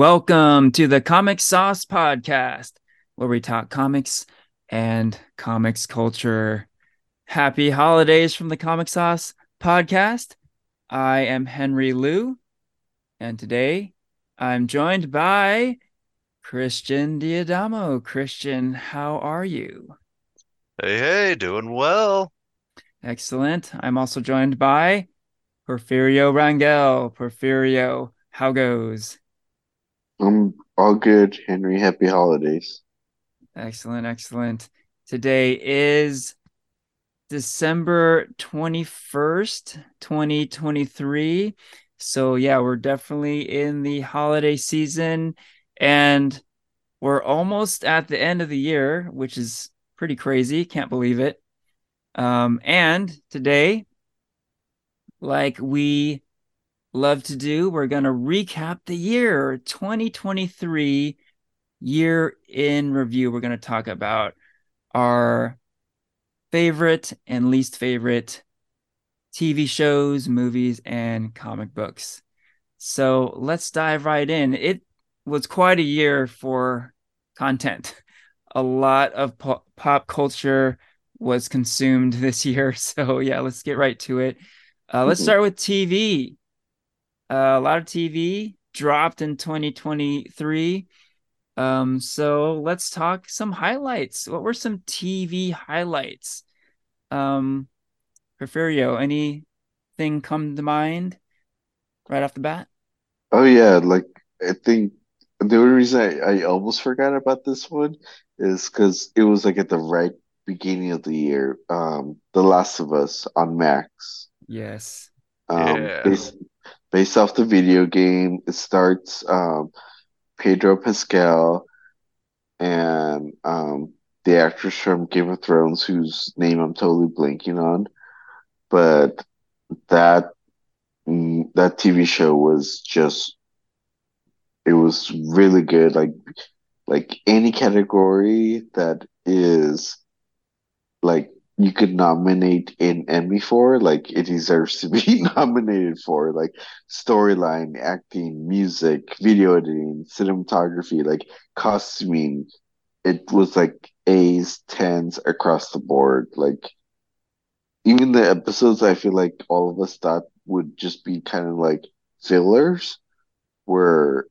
Welcome to the Comic Sauce Podcast, where we talk comics and comics culture. Happy holidays from the Comic Sauce Podcast. I am Henry Liu, and today I'm joined by Christian Diadamo. Christian, how are you? Hey, hey, doing well. Excellent. I'm also joined by Porfirio Rangel. Porfirio, how goes? I'm all good, Henry. Happy holidays. Excellent, excellent. Today is December 21st, 2023. So, yeah, we're definitely in the holiday season and we're almost at the end of the year, which is pretty crazy. Can't believe it. Um, and today, like we love to do. We're going to recap the year 2023 year in review. We're going to talk about our favorite and least favorite TV shows, movies, and comic books. So let's dive right in. It was quite a year for content. A lot of po- pop culture was consumed this year. So, yeah, let's get right to it. Uh, let's mm-hmm. start with TV. Uh, a lot of TV dropped in 2023. Um, so let's talk some highlights. What were some TV highlights? Um, Porfirio, anything come to mind right off the bat? Oh yeah, like I think the only reason I, I almost forgot about this one is because it was like at the right beginning of the year. Um, The Last of Us on Max. Yes. Um, yeah based off the video game. It starts um, Pedro Pascal and um, the actress from Game of Thrones, whose name I'm totally blanking on. But that mm, that TV show was just it was really good. Like like any category that is like you could nominate an Emmy for, like it deserves to be nominated for, like storyline, acting, music, video editing, cinematography, like costuming. It was like A's, tens across the board. Like even the episodes I feel like all of us thought would just be kind of like fillers were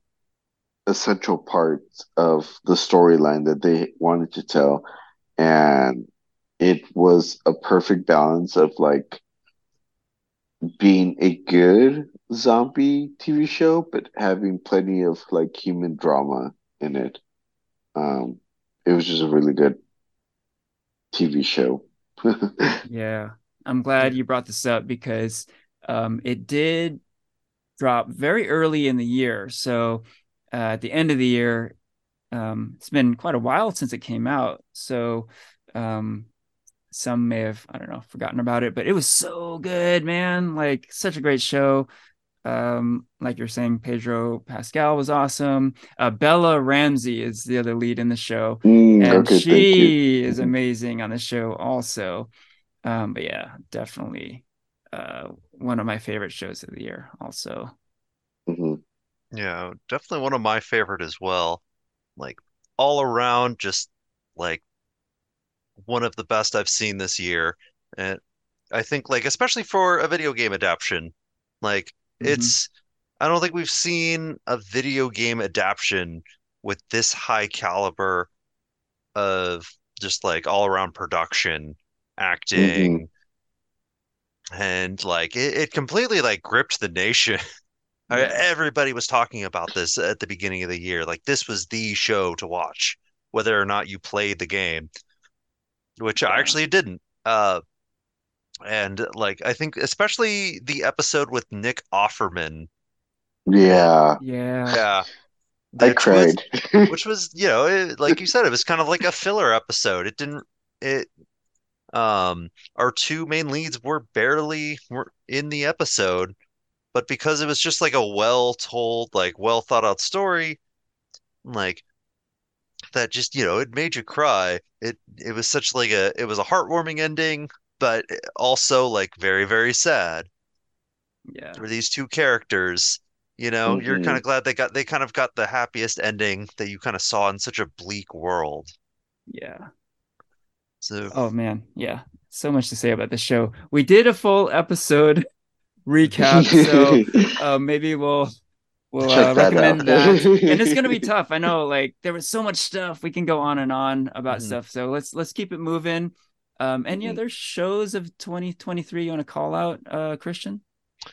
essential parts of the storyline that they wanted to tell. And it was a perfect balance of like being a good zombie TV show, but having plenty of like human drama in it. Um, it was just a really good TV show. yeah, I'm glad you brought this up because um, it did drop very early in the year. So uh, at the end of the year, um, it's been quite a while since it came out. So um, some may have i don't know forgotten about it but it was so good man. Like such a great show. Um like you're saying pedro pascal was awesome. Uh, bella ramsey is the other lead in the show. Mm, and okay, she is amazing on the show also. Um but yeah definitely uh one of my favorite shows of the year also. Mm-hmm. yeah definitely one of my favorite as well. Like all around just like one of the best I've seen this year. And I think like especially for a video game adaptation, like mm-hmm. it's I don't think we've seen a video game adaptation with this high caliber of just like all around production, acting, mm-hmm. and like it, it completely like gripped the nation. Everybody was talking about this at the beginning of the year. Like this was the show to watch, whether or not you played the game which I actually didn't. Uh, and like I think especially the episode with Nick Offerman. Yeah. Yeah. Yeah. I cried. Was, which was, you know, it, like you said, it was kind of like a filler episode. It didn't it um our two main leads were barely were in the episode, but because it was just like a well told, like well thought out story, like that just you know it made you cry. It it was such like a it was a heartwarming ending, but also like very very sad. Yeah, for these two characters, You know, you're Mhm. kind of glad they got they kind of got the happiest ending that you kind of saw in such a bleak world. Yeah. So Oh man, yeah. So much to say about the show. We did a full episode recap, so uh, maybe we'll we'll uh, that recommend out. that. And it's gonna be tough. I know, like there was so much stuff we can go on and on about Mhm. stuff. So let's let's keep it moving. Um, any other shows of 2023 you want to call out, uh, Christian?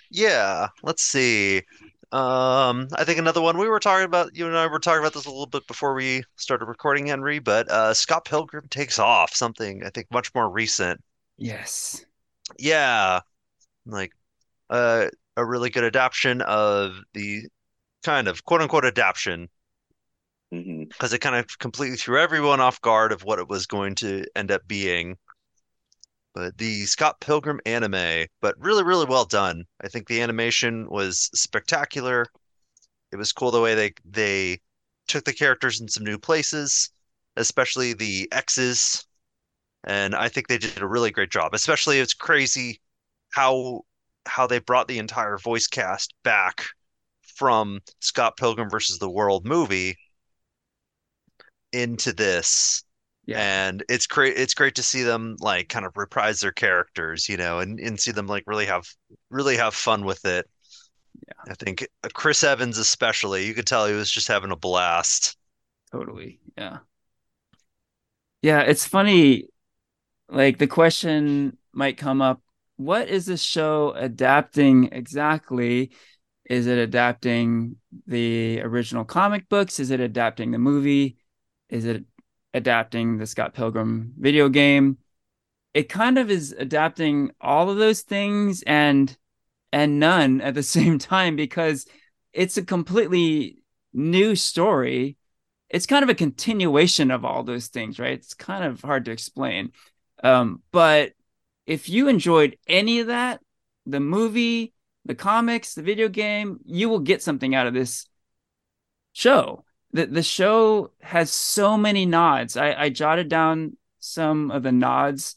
yeah, let's see. Um, I think another one we were talking about, you and I were talking about this a little bit before we started recording, Henry, but uh Scott Pilgrim takes off, something I think much more recent. Yes. Yeah, like uh, a really good adaptation of the kind of quote unquote adaptation Mhm. because it kind of completely threw everyone off guard of what it was going to end up being. But the Scott Pilgrim anime, but really, really well done. I think the animation was spectacular. It was cool the way they they took the characters in some new places, especially the X's, and I think they did a really great job. Especially it's crazy how how they brought the entire voice cast back from Scott Pilgrim versus the World movie into this Yeah. and it's great it's great to see them like kind of reprise their characters you know and, and see them like really have really have fun with it Yeah. i think uh, chris evans especially you could tell he was just having a blast Totally. Yeah. Yeah, it's funny. Like the question might come up, what is this show adapting exactly? Is it adapting the original comic books? Is it adapting the movie? Is it adapting the Scott Pilgrim video game? It kind of is adapting all of those things and and none at the same time because it's a completely new story it's kind of a continuation of all those things, right? It's kind of hard to explain. Um, but if you enjoyed any of that, the movie, the comics, the video game, you will get something out of this show. The the show has so many nods. I, I jotted down some of the nods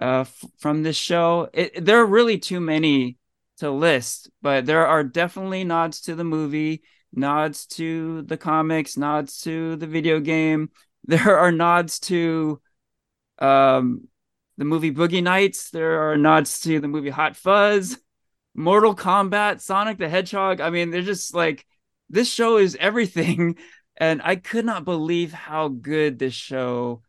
uh, f- from this show. It, there are really too many to list, but there are definitely nods to the movie nods to the comics, nods to the video game. There are nods to um, the movie Boogie Nights. There are nods to the movie Hot Fuzz, Mortal Kombat, Sonic the Hedgehog. I mean, they're just like this show is everything, and I could not believe how good this show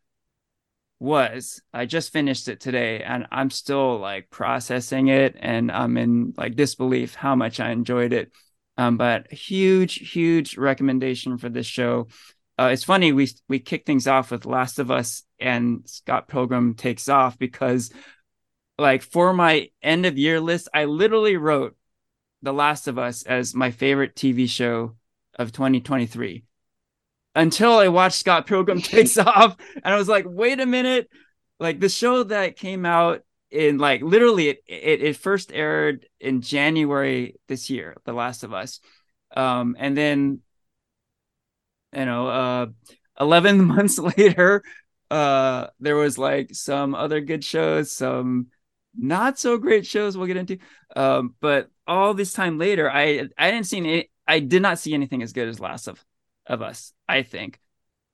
was. I just finished it today, and I'm still like processing it, and I'm in like disbelief how much I enjoyed it. Um, but huge, huge recommendation for this show. Uh, it's funny we we kick things off with Last of Us and Scott Pilgrim takes off because, like, for my end of year list, I literally wrote The Last of Us as my favorite TV show of 2023 until I watched Scott Pilgrim takes off, and I was like, wait a minute, like the show that came out in like literally it, it it first aired in January this year, The Last of Us. Um and then you know uh 11 months later uh there was like some other good shows, some not so great shows we'll get into. Um but all this time later I I didn't see any I did not see anything as good as Last of of Us, I think.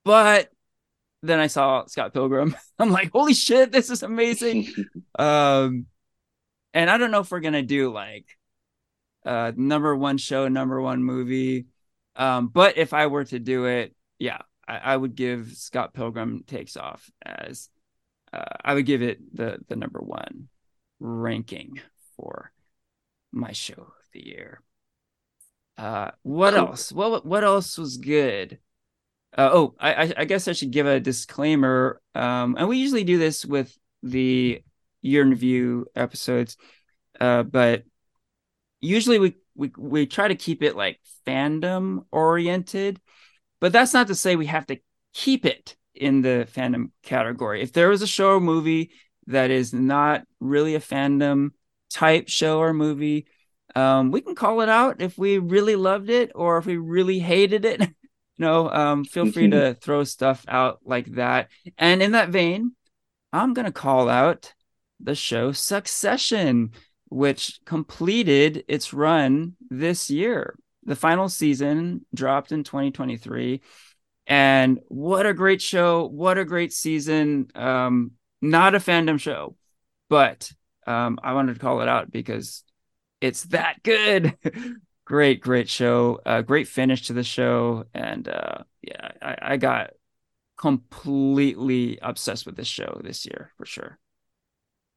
But then I saw Scott Pilgrim. I'm like, holy shit, this is amazing. um, and I don't know if we're gonna do like uh number one show, number one movie. Um, but if I were to do it, yeah, I, I would give Scott Pilgrim Takes Off as uh, I would give it the the number one ranking for my show of the year. Uh, what else? What what else was good? Uh, oh, I, I I guess I should give a disclaimer. Um, and we usually do this with the year in review episodes, uh, but usually we we we try to keep it like fandom oriented. But that's not to say we have to keep it in the fandom category. If there was a show or movie that is not really a fandom type show or movie, um, we can call it out if we really loved it or if we really hated it. you know, um, feel free to throw stuff out like that. And in that vein, I'm gonna call out the show Succession, which completed its run this year. the final season dropped in 2023 and what a great show what a great season um not a fandom show but um i wanted to call it out because it's that good great great show uh great finish to the show and uh yeah i, I got completely obsessed with this show this year for sure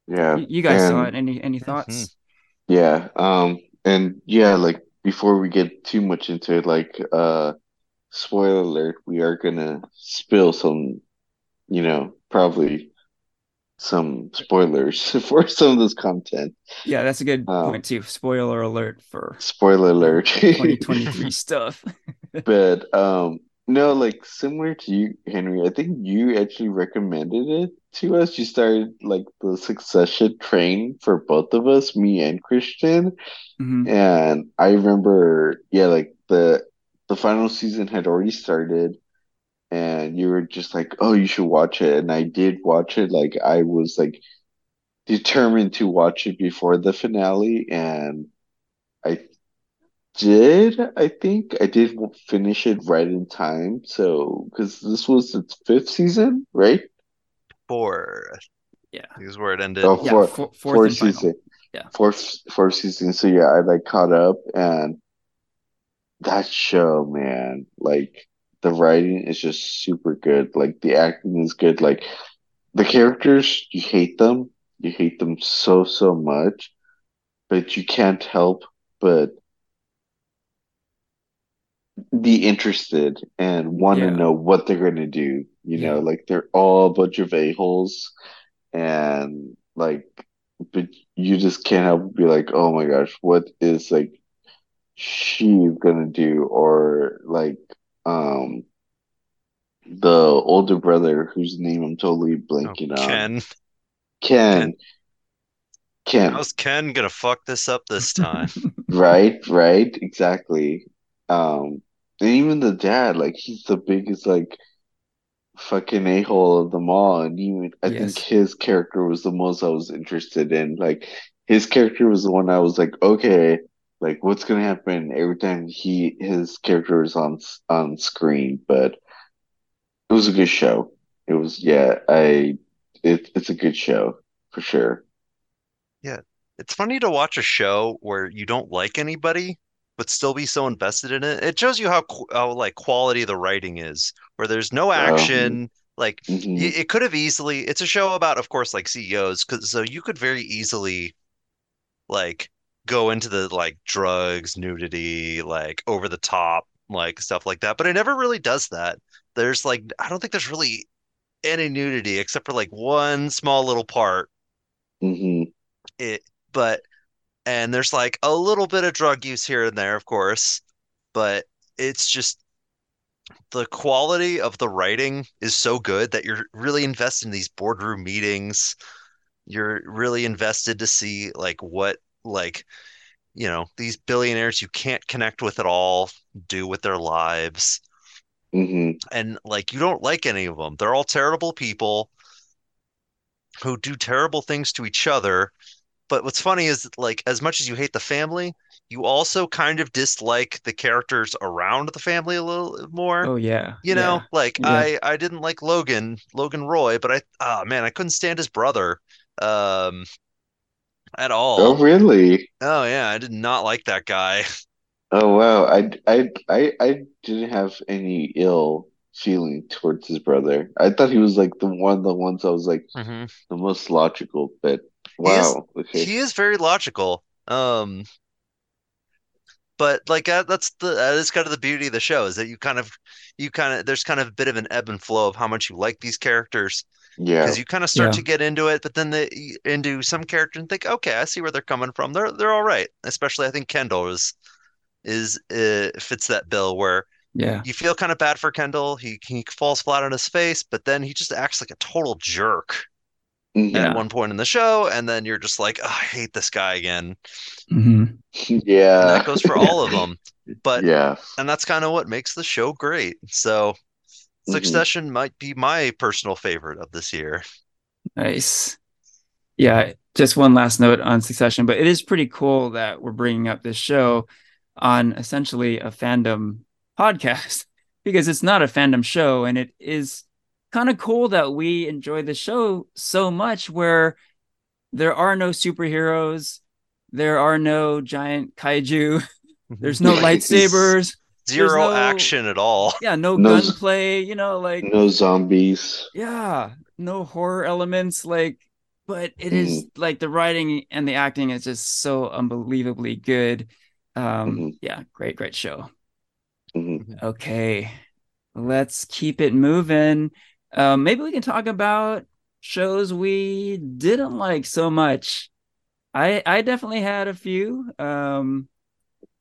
Yeah. you, you guys saw it any any thoughts Yeah. Um, and yeah, like before we get too much into it, like uh spoiler alert, we are gonna spill some, you know, probably some spoilers for some of this content. yeah that's a good Um, point too spoiler alert for Spoiler alert. 2023 stuff But um no, like similar to you, Henry, I think you actually recommended it to us. You started like the succession train for both of us, me and Christian. Mhm. And I remember, yeah, like the the final season had already started, and you were just like, "Oh, you should watch it." And I did watch it. Like I was like determined to watch it before the finale, and I did. I think I did finish it right in time. So, because this was its fifth season, right? Four. Yeah. This is where it ended. Oh, Yeah, four- four- fourth fourth and final. season. Yeah. Fourth fourth season. So yeah, I like caught up and that show, man, like the writing is just super good. Like the acting is good. Like the characters, you hate them. You hate them so, so much, but you can't help but be interested and want to know what they're gonna do. You know, like they're all a bunch of a-holes and like but you just can't help but be like, oh my gosh, what is like she gonna do? Or like um the older brother whose name I'm totally Oh, blanking on. Ken. Ken. Ken. How's Ken gonna fuck this up this time? Right, right, exactly. Um, and even the dad, like he's the biggest like fucking a-hole of them all, and even I think his character was the most I was interested in. Like his character was the one I was like, okay, like what's gonna happen every time he his character is on on screen, but it was a good show. It was, yeah, I it it's a good show for sure. Yeah, it's funny to watch a show where you don't like anybody, but still be so invested in it. It shows you how, how like quality the writing is, where there's no action. Like Mhm. y- it could have easily. It's a show about, of course, like CEOs, because so you could very easily like go into the like drugs, nudity, like over the top, like stuff like that. But it never really does that. There's like I don't think there's really any nudity except for like one small little part Mhm. it but and there's like a little bit of drug use here and there of course but it's just the quality of the writing is so good that you're really invested in these boardroom meetings you're really invested to see like what like you know these billionaires you can't connect with at all do with their lives Mhm. and like you don't like any of them. They're all terrible people who do terrible things to each other. But what's funny is like as much as you hate the family, you also kind of dislike the characters around the family a little more. Oh yeah. You know, yeah. like Yeah. I I didn't like Logan, Logan Roy, but I ah man, I couldn't stand his brother um at all. Oh, really? Oh yeah, I did not like that guy. Oh wow, I, I I I didn't have any ill feeling towards his brother. I thought he was like the one of the ones I was like Mhm. the most logical, but He is- wow, okay. He is very logical. Um, but like that, that's the that is kind of the beauty of the show is that you kind of you kind of there's kind of a bit of an ebb and flow of how much you like these characters Yeah. because you kind of start Yeah. to get into it, but then the into some character and think, okay, I see where they're coming from. They're they're all right. Especially I think Kendall is is uh, fits that bill where Yeah. you feel kind of bad for Kendall. He he falls flat on his face, but then he just acts like a total jerk Mhm. Yeah. at one point in the show, and then you're just like, oh, I hate this guy again. hmm And Yeah. that goes for all of them. But Yeah. and that's kind of what makes the show great. So Mhm. Succession might be my personal favorite of this year. Nice. Yeah. Just one last note on Succession, but it is pretty cool that we're bringing up this show on essentially a fandom podcast because it's not a fandom show and it is kind of cool that we enjoy the show so much where there are no superheroes there are no giant kaiju there's no lightsabers Zero no- action at all. yeah no, No- gunplay you know like No zombies. yeah no horror elements like but it is like the writing and the acting is just so unbelievably good um Mhm. yeah great great show Mhm. okay let's keep it moving um maybe we can talk about shows we didn't like so much i i definitely had a few um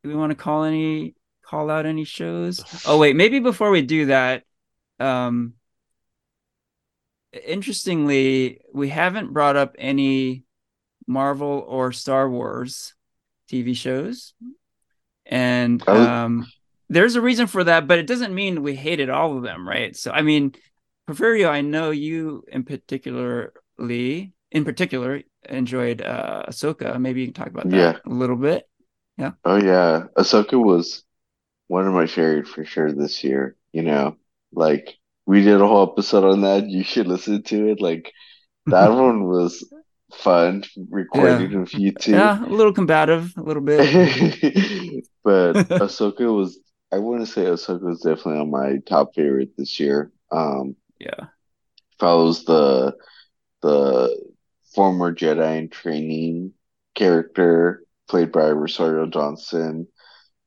do we want to call any call out any shows? Oh wait maybe before we do that um interestingly we haven't brought up any marvel or star wars tv shows. And um there's a reason for that but it doesn't mean we hated all of them right? So i mean Porfirio, i know you in particularly in particular enjoyed uh ahsoka. Maybe you can talk about that Yeah. a little bit. Yeah. Oh yeah, Ahsoka was one of my favorite for sure this year. You know, like we did a whole episode on that. You should listen to it. Like that one was fun recording with you two. yeah a little combative a little bit But Ahsoka was, I want to say Ahsoka was definitely on my top favorite this year. Um, yeah follows the the former Jedi in training character played by Rosario Johnson,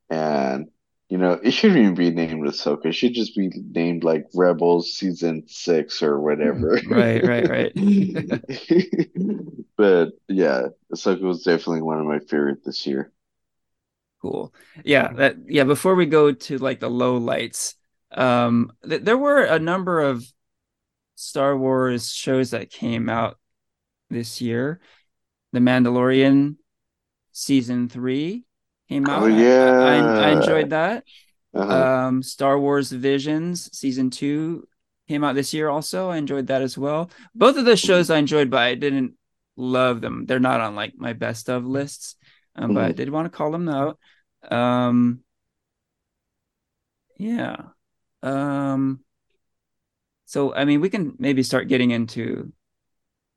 and you know it shouldn't even be named Ahsoka. It should just be named like Rebels season six or whatever. Right, right, right. But yeah, Ahsoka was definitely one of my favorite this year. cool yeah that yeah before we go to like the low lights um th- there were a number of star wars shows that came out this year the mandalorian season three came out. Oh, I- I, I, enjoyed that. Uh-huh. um star wars visions season two came out this year also. I enjoyed that as well. Both of those shows i enjoyed but i didn't love them. They're not on like my best of lists um, but i did want to call them out. Um yeah. Um so i mean we can maybe start getting into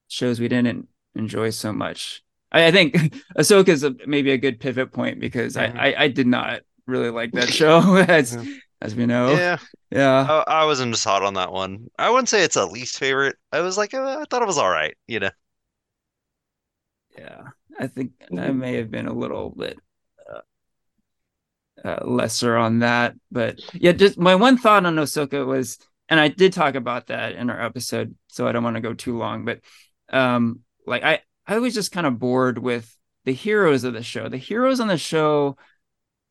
shows we didn't enjoy so much i, I think ahsoka is a, maybe a good pivot point because Mhm. I, I i did not really like that show as Yeah. as we know Yeah, yeah I, I wasn't just hot on that one. I wouldn't say it's a least favorite. I was like, uh, I thought it was all right, you know. Yeah, I think I may have been a little bit uh, uh, lesser on that, but yeah, just my one thought on Ahsoka was, and I did talk about that in our episode, so I don't want to go too long, but um, like I I was just kind of bored with the heroes of the show. The heroes on the show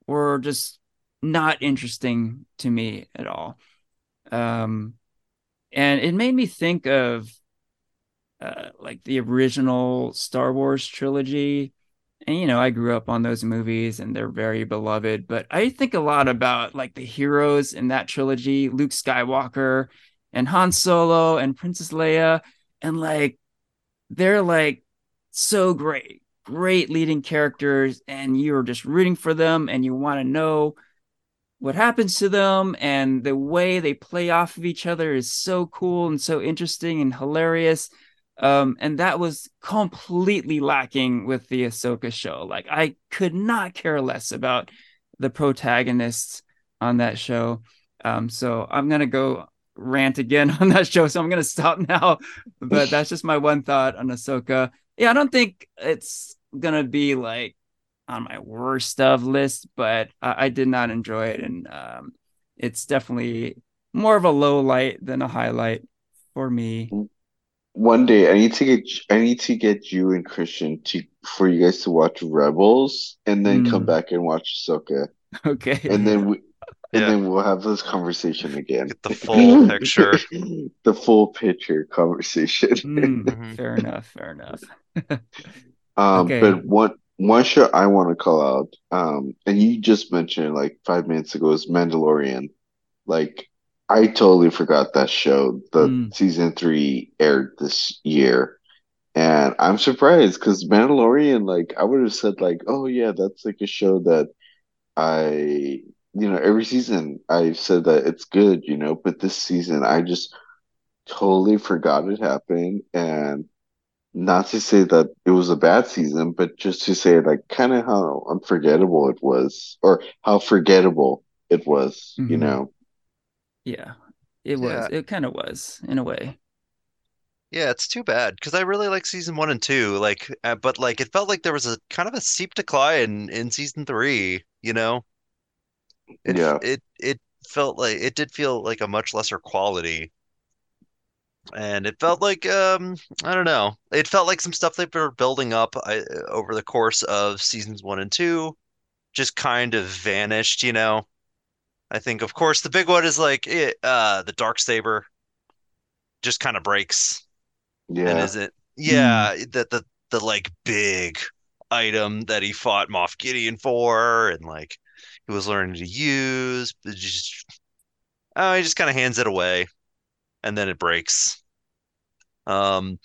were just not interesting to me at all. Um, and it made me think of uh, like the original Star Wars trilogy. And you know, I grew up on those movies and they're very beloved, but I think a lot about like the heroes in that trilogy, Luke Skywalker and Han Solo and Princess Leia and like they're like so great, great leading characters and you're just rooting for them and you want to know what happens to them and the way they play off of each other is so cool and so interesting and hilarious um, and that was completely lacking with the Ahsoka show. Like I could not care less about the protagonists on that show. Um, so I'm gonna go rant again on that show. So I'm gonna stop now. But that's just my one thought on Ahsoka. Yeah, I don't think it's gonna be like on my worst of list, but I, I did not enjoy it, and um, it's definitely more of a low light than a highlight for me. One day I need to get I need to get you and Christian to for you guys to watch Rebels and then come Mm. back and watch Ahsoka. Okay. And then we and Yeah. then we'll have this conversation again. Get the full picture. The full picture conversation. Mm, fair enough. Fair enough. Um, Okay. but one one show I want to call out, um, and you just mentioned it like five minutes ago is Mandalorian. Like I totally forgot that show. The Mm. season three aired this year. And I'm surprised because Mandalorian, like I would have said like, oh yeah, that's like a show that I, you know, every season I've said that it's good, you know, but this season I just totally forgot it happened. And not to say that it was a bad season, but just to say like kind of how unforgettable it was or how forgettable it was, you Mhm. know. Yeah, it was. Yeah. It kind of was in a way. Yeah, it's too bad because I really like season one and two. Like, uh, but like it felt like there was a kind of a steep decline in season three, you know? It Yeah. it it felt like it did feel like a much lesser quality. And it felt like um I don't know. It felt like some stuff they've been building up I, over the course of seasons one and two just kind of vanished, you know? I think of course the big one is like it, uh the Dark Saber just kind of breaks Yeah. and is it Mm. yeah, that the the like big item that he fought Moff Gideon for and like he was learning to use, just oh, he just kind of hands it away and then it breaks. Um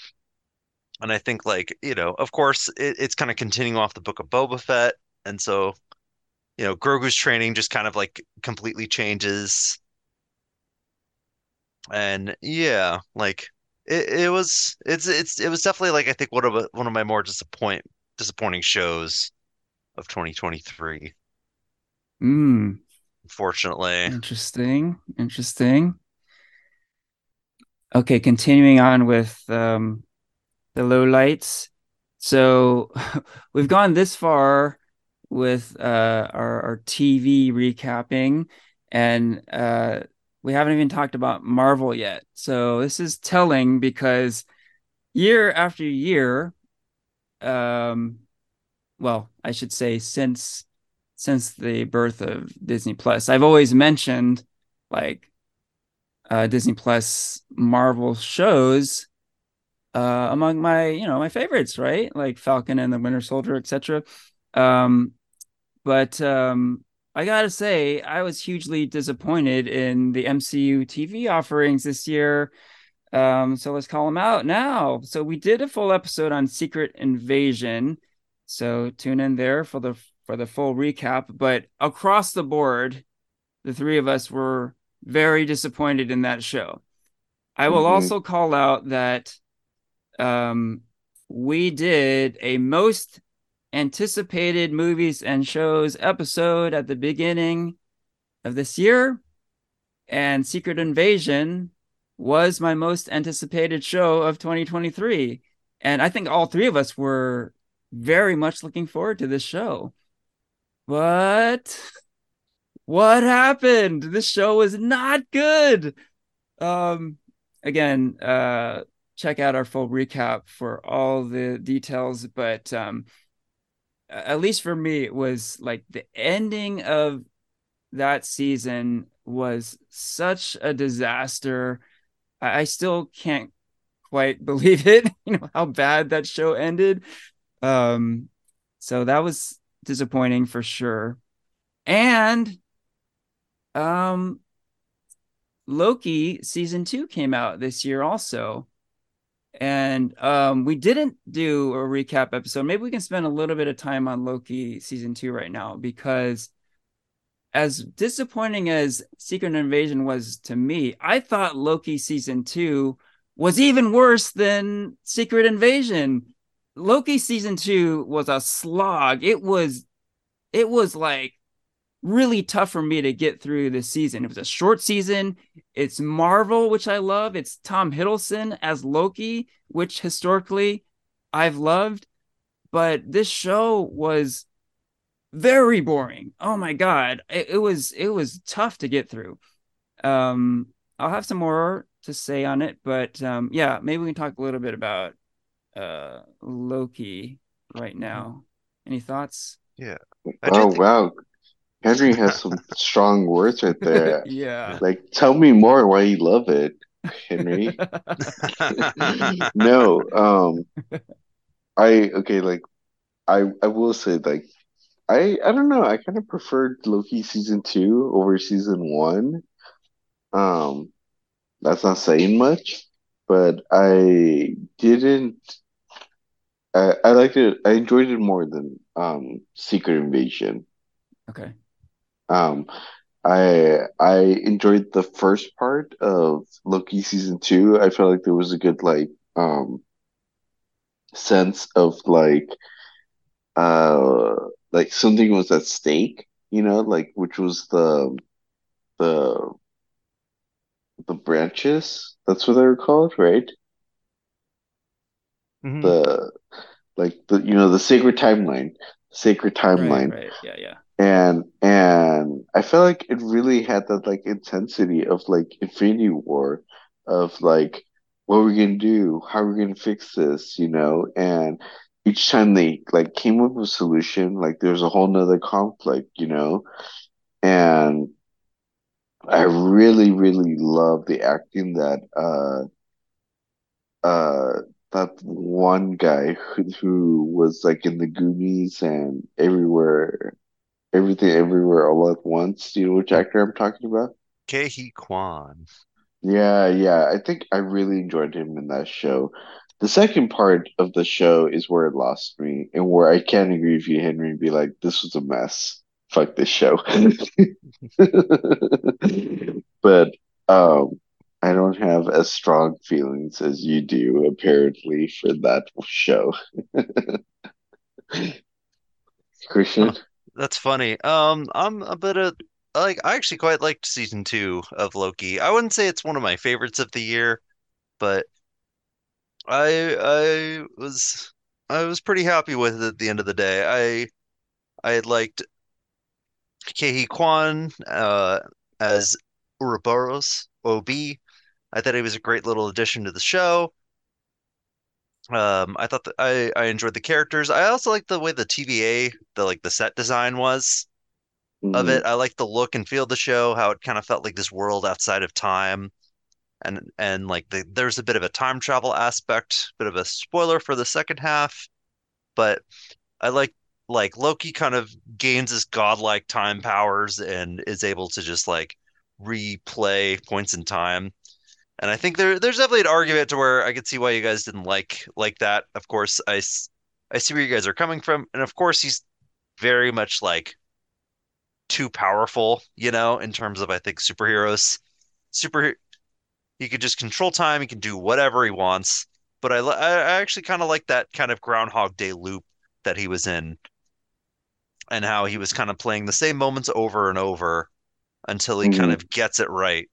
And I think like, you know, of course it, it's kind of continuing off the book of Boba Fett. And so, you know, Grogu's training just kind of like completely changes. And yeah, like it, it was it's it's it was definitely like I think one of one of my more disappoint disappointing shows of 2023, Mm. unfortunately. Interesting. Interesting. Okay, continuing on with um, the lowlights. So we've gone this far with uh, our, our TV recapping, and uh, we haven't even talked about Marvel yet. So this is telling because year after year, um, well, I should say since since the birth of Disney Plus, I've always mentioned like uh, Disney Plus Marvel shows uh, among my you know my favorites, right? Like Falcon and the Winter Soldier, etc. Um, but um, I gotta say, I was hugely disappointed in the MCU TV offerings this year. Um, so let's call them out now. So we did a full episode on Secret Invasion. So tune in there for the for the full recap. But across the board, the three of us were very disappointed in that show. I will hmm also call out that um, we did a most anticipated movies and shows episode at the beginning of this year, and Secret Invasion was my most anticipated show of 2023. And I think all three of us were very much looking forward to this show. But what happened? This show was not good. Um, again, uh, check out our full recap for all the details. But um, at least for me, it was like the ending of that season was such a disaster. I, I still can't quite believe it, you know, how bad that show ended. Um, so that was disappointing for sure. And um Loki season two came out this year also. And um, we didn't do a recap episode. Maybe we can spend a little bit of time on Loki season two right now because as disappointing as Secret Invasion was to me, I thought Loki season two was even worse than Secret Invasion. Loki season two was a slog. It was it was like really tough for me to get through this season. It was a short season. It's Marvel, which I love. It's Tom Hiddleston as Loki, which historically I've loved. But this show was very boring. Oh my god, it, it was it was tough to get through. Um, I'll have some more to say on it, but um, yeah, maybe we can talk a little bit about uh Loki right now. Any thoughts? Yeah. Oh think wow, Henry has some strong words right there. yeah. Like, tell me more why you love it, Henry. No, um, I okay, like I I will say like I I don't know, I kind of preferred Loki season two over season one. Um, that's not saying much, but I didn't I, I liked it I enjoyed it more than um Secret Invasion. okay. Um, I I enjoyed the first part of Loki season two. I felt like there was a good like um sense of like uh like something was at stake, you know, like which was the the the branches. That's what they were called, right? Hmm The like the you know the sacred timeline, sacred Right, timeline. right. Yeah, yeah. And and I felt like it really had that like intensity of like Infinity War of like what are we gonna do? How are we gonna fix this? You know? And each time they like came up with a solution, like there's a whole nother conflict, you know? And I really, really love the acting that uh uh that one guy who, who was like in the Goonies and everywhere Everything Everywhere All at Once. Do you know which actor I'm talking about? Ke Huy Quan. Yeah, yeah. I think I really enjoyed him in that show. The second part of the show is where it lost me, and where I can't agree with you, Henry, and be like, this was a mess. Fuck this show. But um, I don't have as strong feelings as you do, apparently, for that show. Christian? that's funny. Um, I'm a bit of like I actually quite liked season two of Loki. I wouldn't say it's one of my favorites of the year, but I I was I was pretty happy with it at the end of the day. I I liked Ke Huy Quan uh as Ouroboros OB. I thought he was a great little addition to the show. Um, I thought that I I enjoyed the characters. I also liked the way the TVA, the like the set design was of hmm it. I liked the look and feel of the show, how it kind of felt like this world outside of time. And and like the, there's a bit of a time travel aspect, bit of a spoiler for the second half, but I like like Loki kind of gains his godlike time powers and is able to just like replay points in time. And I think there there's definitely an argument to where I could see why you guys didn't like like that. Of course, I I see where you guys are coming from, and of course he's very much like too powerful, you know, in terms of I think superheroes. Super he could just control time, he can do whatever he wants. But I I actually kind of like that kind of Groundhog Day loop that he was in and how he was kind of playing the same moments over and over until he kind hmm of gets it right.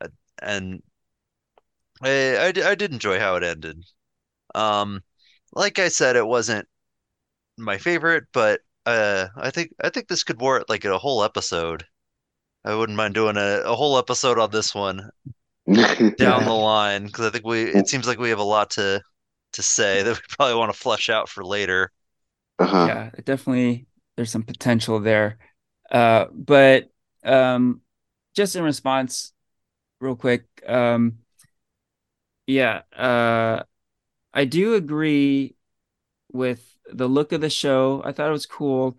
Uh, And I, I, I did enjoy how it ended. Um, like I said, it wasn't my favorite, but uh, I think I think this could warrant like a whole episode. I wouldn't mind doing a, a whole episode on this one down the line because I think we it seems like we have a lot to to say that we probably want to flesh out for later. Uh-huh. Yeah, definitely there's some potential there. Uh, but um, just in response, real quick, um, yeah, uh, I do agree with the look of the show. I thought it was cool,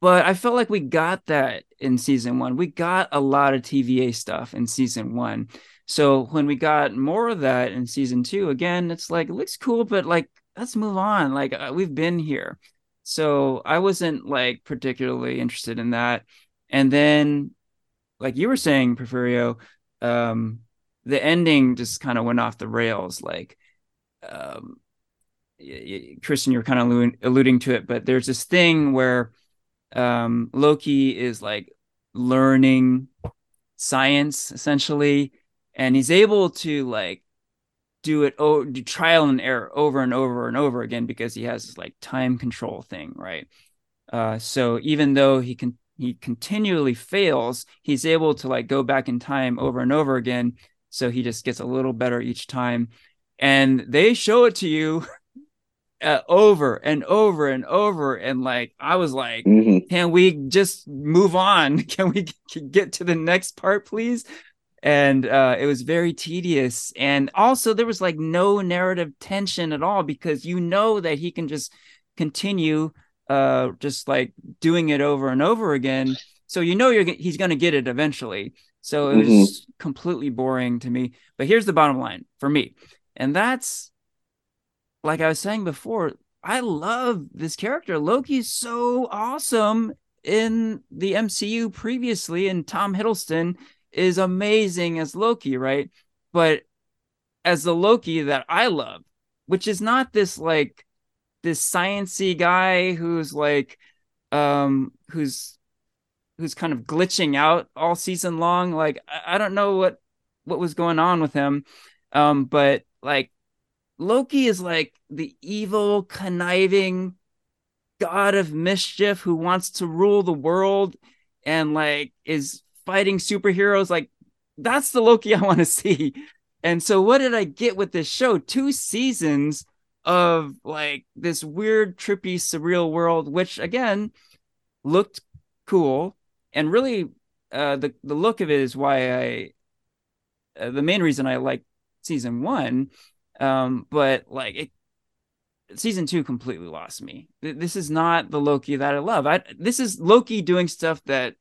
but I felt like we got that in season one. We got a lot of TVA stuff in season one. So when we got more of that in season two, again, it's like it looks cool, but like let's move on. Like uh, we've been here. So I wasn't like particularly interested in that. And then, like you were saying, Porfirio, um, the ending just kind of went off the rails. Like, um, Christian, you're kind of alluding to it, but there's this thing where um, Loki is like learning science essentially, and he's able to like do it oh do trial and error over and over and over again because he has this like time control thing, right? Uh, so even though he can he continually fails, he's able to like go back in time over and over again. So he just gets a little better each time. And they show it to you uh, over and over and over. And like, I was like, hmm can we just move on? Can we get to the next part, please? And uh, it was very tedious. And also, there was like no narrative tension at all because you know that he can just continue uh, just like doing it over and over again. So you know you're he's going to get it eventually. So it was completely boring to me. But here's the bottom line for me, and that's like I was saying before, I love this character. Loki's so awesome in the MCU previously, and Tom Hiddleston is amazing as Loki, right? But as the Loki that I love, which is not this like this sciency guy who's like um who's who's kind of glitching out all season long. Like I, I don't know what what was going on with him. Um, but like Loki is like the evil, conniving god of mischief who wants to rule the world and like is fighting superheroes. Like that's the Loki I want to see. And so what did I get with this show? Two seasons of like this weird, trippy, surreal world, which again looked cool and really uh, the the look of it is why I uh, the main reason I like season one. Um, but like it, season two completely lost me. This is not the Loki that I love. I this is Loki doing stuff that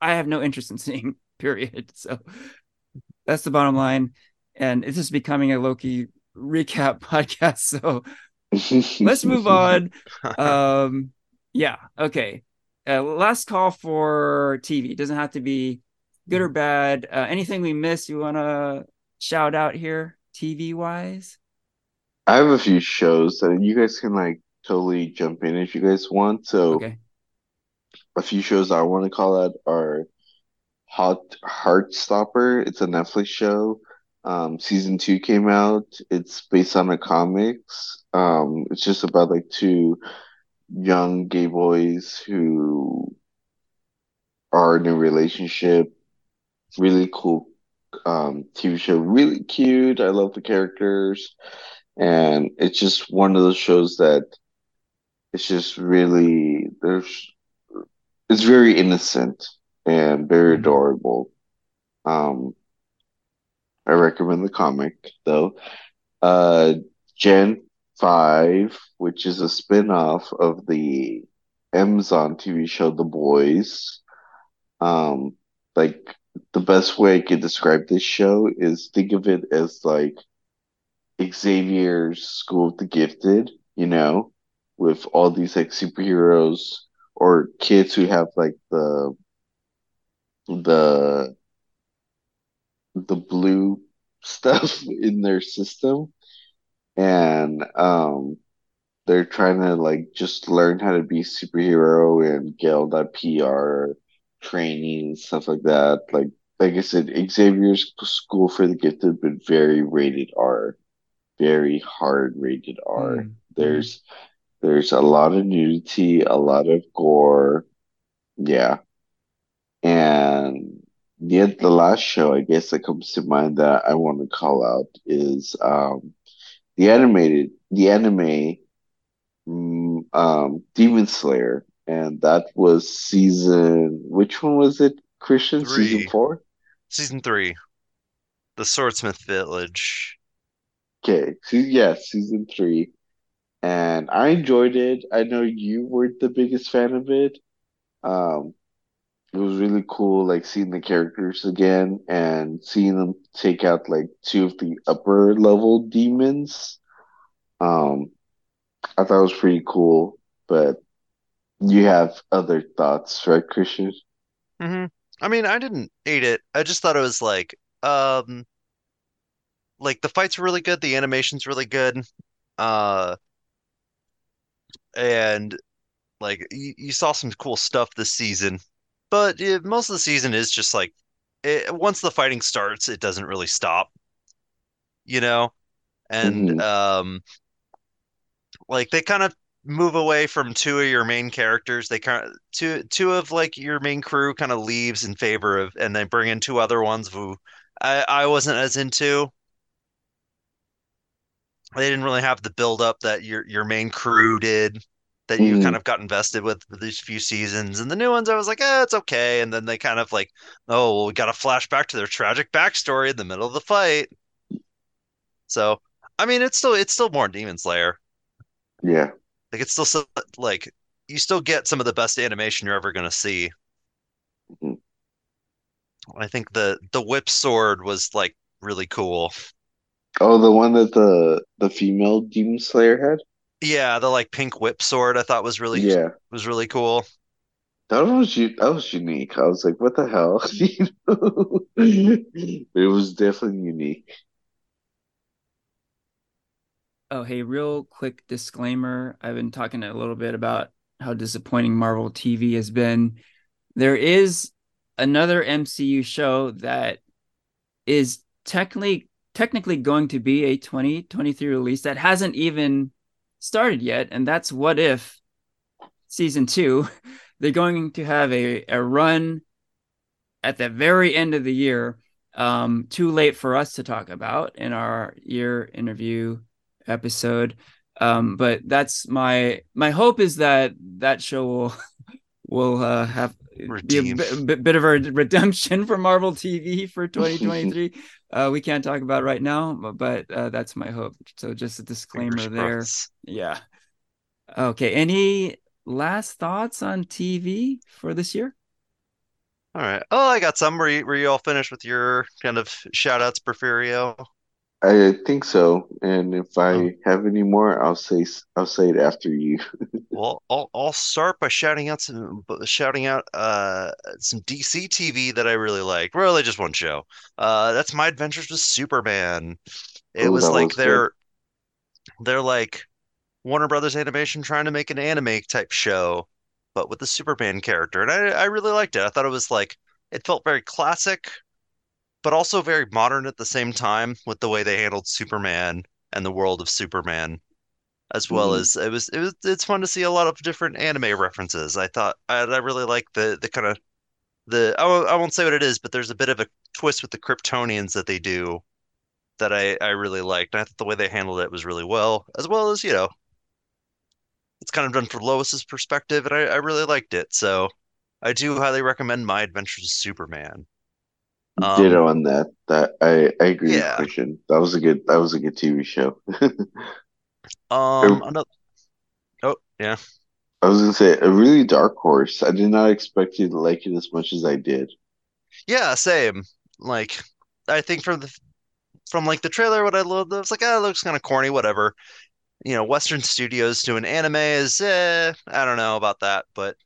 I have no interest in seeing. Period. So that's the bottom line. And it's just becoming a Loki recap podcast. So let's move on. Um, yeah. Okay. Uh, last call for TV. It doesn't have to be good or bad. Uh, anything we missed you want to shout out here, TV wise? I have a few shows that you guys can like totally jump in if you guys want. So, Okay. a few shows I want to call out are Hot Heartstopper. It's a Netflix show. Um, season two came out. It's based on the comics. Um, it's just about like two young gay boys who are in a relationship. Really cool um TV show, really cute. I love the characters, and it's just one of those shows that it's just really there's it's very innocent and very Mhm. adorable. Um, I recommend the comic though. Uh, Gen 5, which is a spin-off of the Amazon TV show The Boys. Um, like the best way I could describe this show is think of it as like Xavier's School of the Gifted, you know, with all these like superheroes or kids who have like the the the blue stuff in their system and um they're trying to like just learn how to be superhero and get all that PR training and stuff like that. Like like I said, Xavier's School for the Gifted, but very rated R, very hard rated R. Mm, There's there's a lot of nudity, a lot of gore, yeah. And yeah, the last show I guess that comes to mind that I want to call out is um the animated the anime mm, um Demon Slayer, and that was season which one was it, Christian? Season four? Season three, The Swordsmith Village. Okay, so yeah, season three. And I enjoyed it. I know you weren't the biggest fan of it. Um, it was really cool, like seeing the characters again and seeing them take out like two of the upper level demons. Um, I thought it was pretty cool, but you have other thoughts, right, Christian? hmm I mean, I didn't hate it. I just thought it was like, um, like the fights were really good, the animation's really good, uh, and like you saw some cool stuff this season. But yeah, most of the season is just like, it, once the fighting starts, it doesn't really stop, you know? And hmm um, like they kind of move away from two of your main characters. They kind of two two of like your main crew kind of leaves in favor of, and they bring in two other ones who I I wasn't as into. They didn't really have the build up that your your main crew did, that you kind hmm of got invested with these few seasons. And the new ones, I was like, eh, it's okay. And then they kind of like, oh, well, we got to flash back to their tragic backstory in the middle of the fight. So, I mean, it's still it's still more Demon Slayer. Yeah. Like it's still so, like you still get some of the best animation you're ever gonna see. mhm. I think the the whip sword was like really cool. Oh, the one that the the female Demon Slayer had? Yeah, the like pink whip sword I thought was really Yeah. was really cool. That was that was unique. I was like, what the hell? You know? It was definitely unique. Oh, hey, real quick disclaimer. I've been talking a little bit about how disappointing Marvel TV has been. There is another MCU show that is technically technically going to be a 2023 release that hasn't even started yet, and that's What If season two. They're going to have a, a run at the very end of the year. Um, too late for us to talk about in our year in review episode. Um, but that's my my hope is that that show will will uh, have be a bit, bit of a redemption for Marvel TV for 2023. uh, we can't talk about right now, but, but uh, that's my hope. So just a disclaimer Fingers there. crossed. Yeah. Okay. Any last thoughts on TV for this year? All right. Oh, I got some. Were you, were you all finished with your kind of shout outs, Porfirio? I think so. And if Oh, I have any more, I'll say I'll say it after you. well, I'll I'll start by shouting out some shouting out uh some DC TV that I really like. Really just one show. Uh that's My Adventures with Superman. It Oh, was like was good. they're they're like Warner Brothers Animation trying to make an anime type show, but with the Superman character. And I I really liked it. I thought it was like it felt very classic, but also very modern at the same time with the way they handled Superman and the world of Superman. as well Mm. as it was it was it's fun to see a lot of different anime references. I thought I, I really like the the kind of the I won't, I won't say what it is, but there's a bit of a twist with the Kryptonians that they do that I I really liked. And I thought the way they handled it was really well, as well as you know it's kind of done from Lois's perspective, and I, I really liked it. So I do highly recommend My Adventures with Superman. Um, Ditto on that. That I I agree with. Christian. That was a good that was a good TV show. Um, another. Oh, yeah. I was gonna say a really dark horse. I did not expect you to like it as much as I did. Yeah, same. Like, I think from the from like the trailer, what I loved, I was like, ah, it looks kind of corny, whatever. You know, Western Studios doing anime is, eh, I don't know about that, but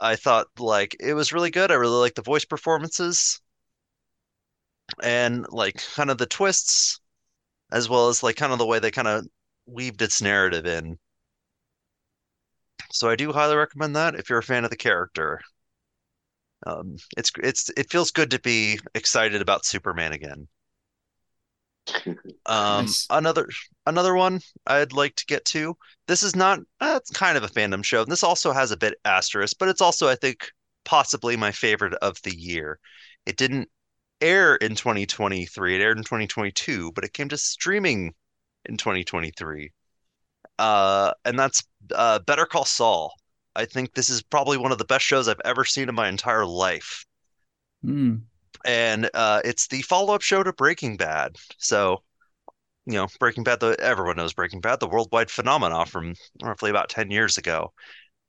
I thought like it was really good. I really liked the voice performances and like kind of the twists, as well as like kind of the way they kind of weaved its narrative in. So I do highly recommend that if you're a fan of the character. Um, it's it's it feels good to be excited about Superman again. Um, Nice. another another one I'd like to get to. This is not uh, it's kind of a fandom show. And this also has a bit asterisk, but it's also I think possibly my favorite of the year. It didn't air in 2023. It aired in 2022, but it came to streaming in 2023. Uh, and that's uh, Better Call Saul. I think this is probably one of the best shows I've ever seen in my entire life. Mm. And uh, it's the follow-up show to Breaking Bad. So you know, Breaking Bad, the everyone knows Breaking Bad, the worldwide phenomenon from roughly about 10 years ago.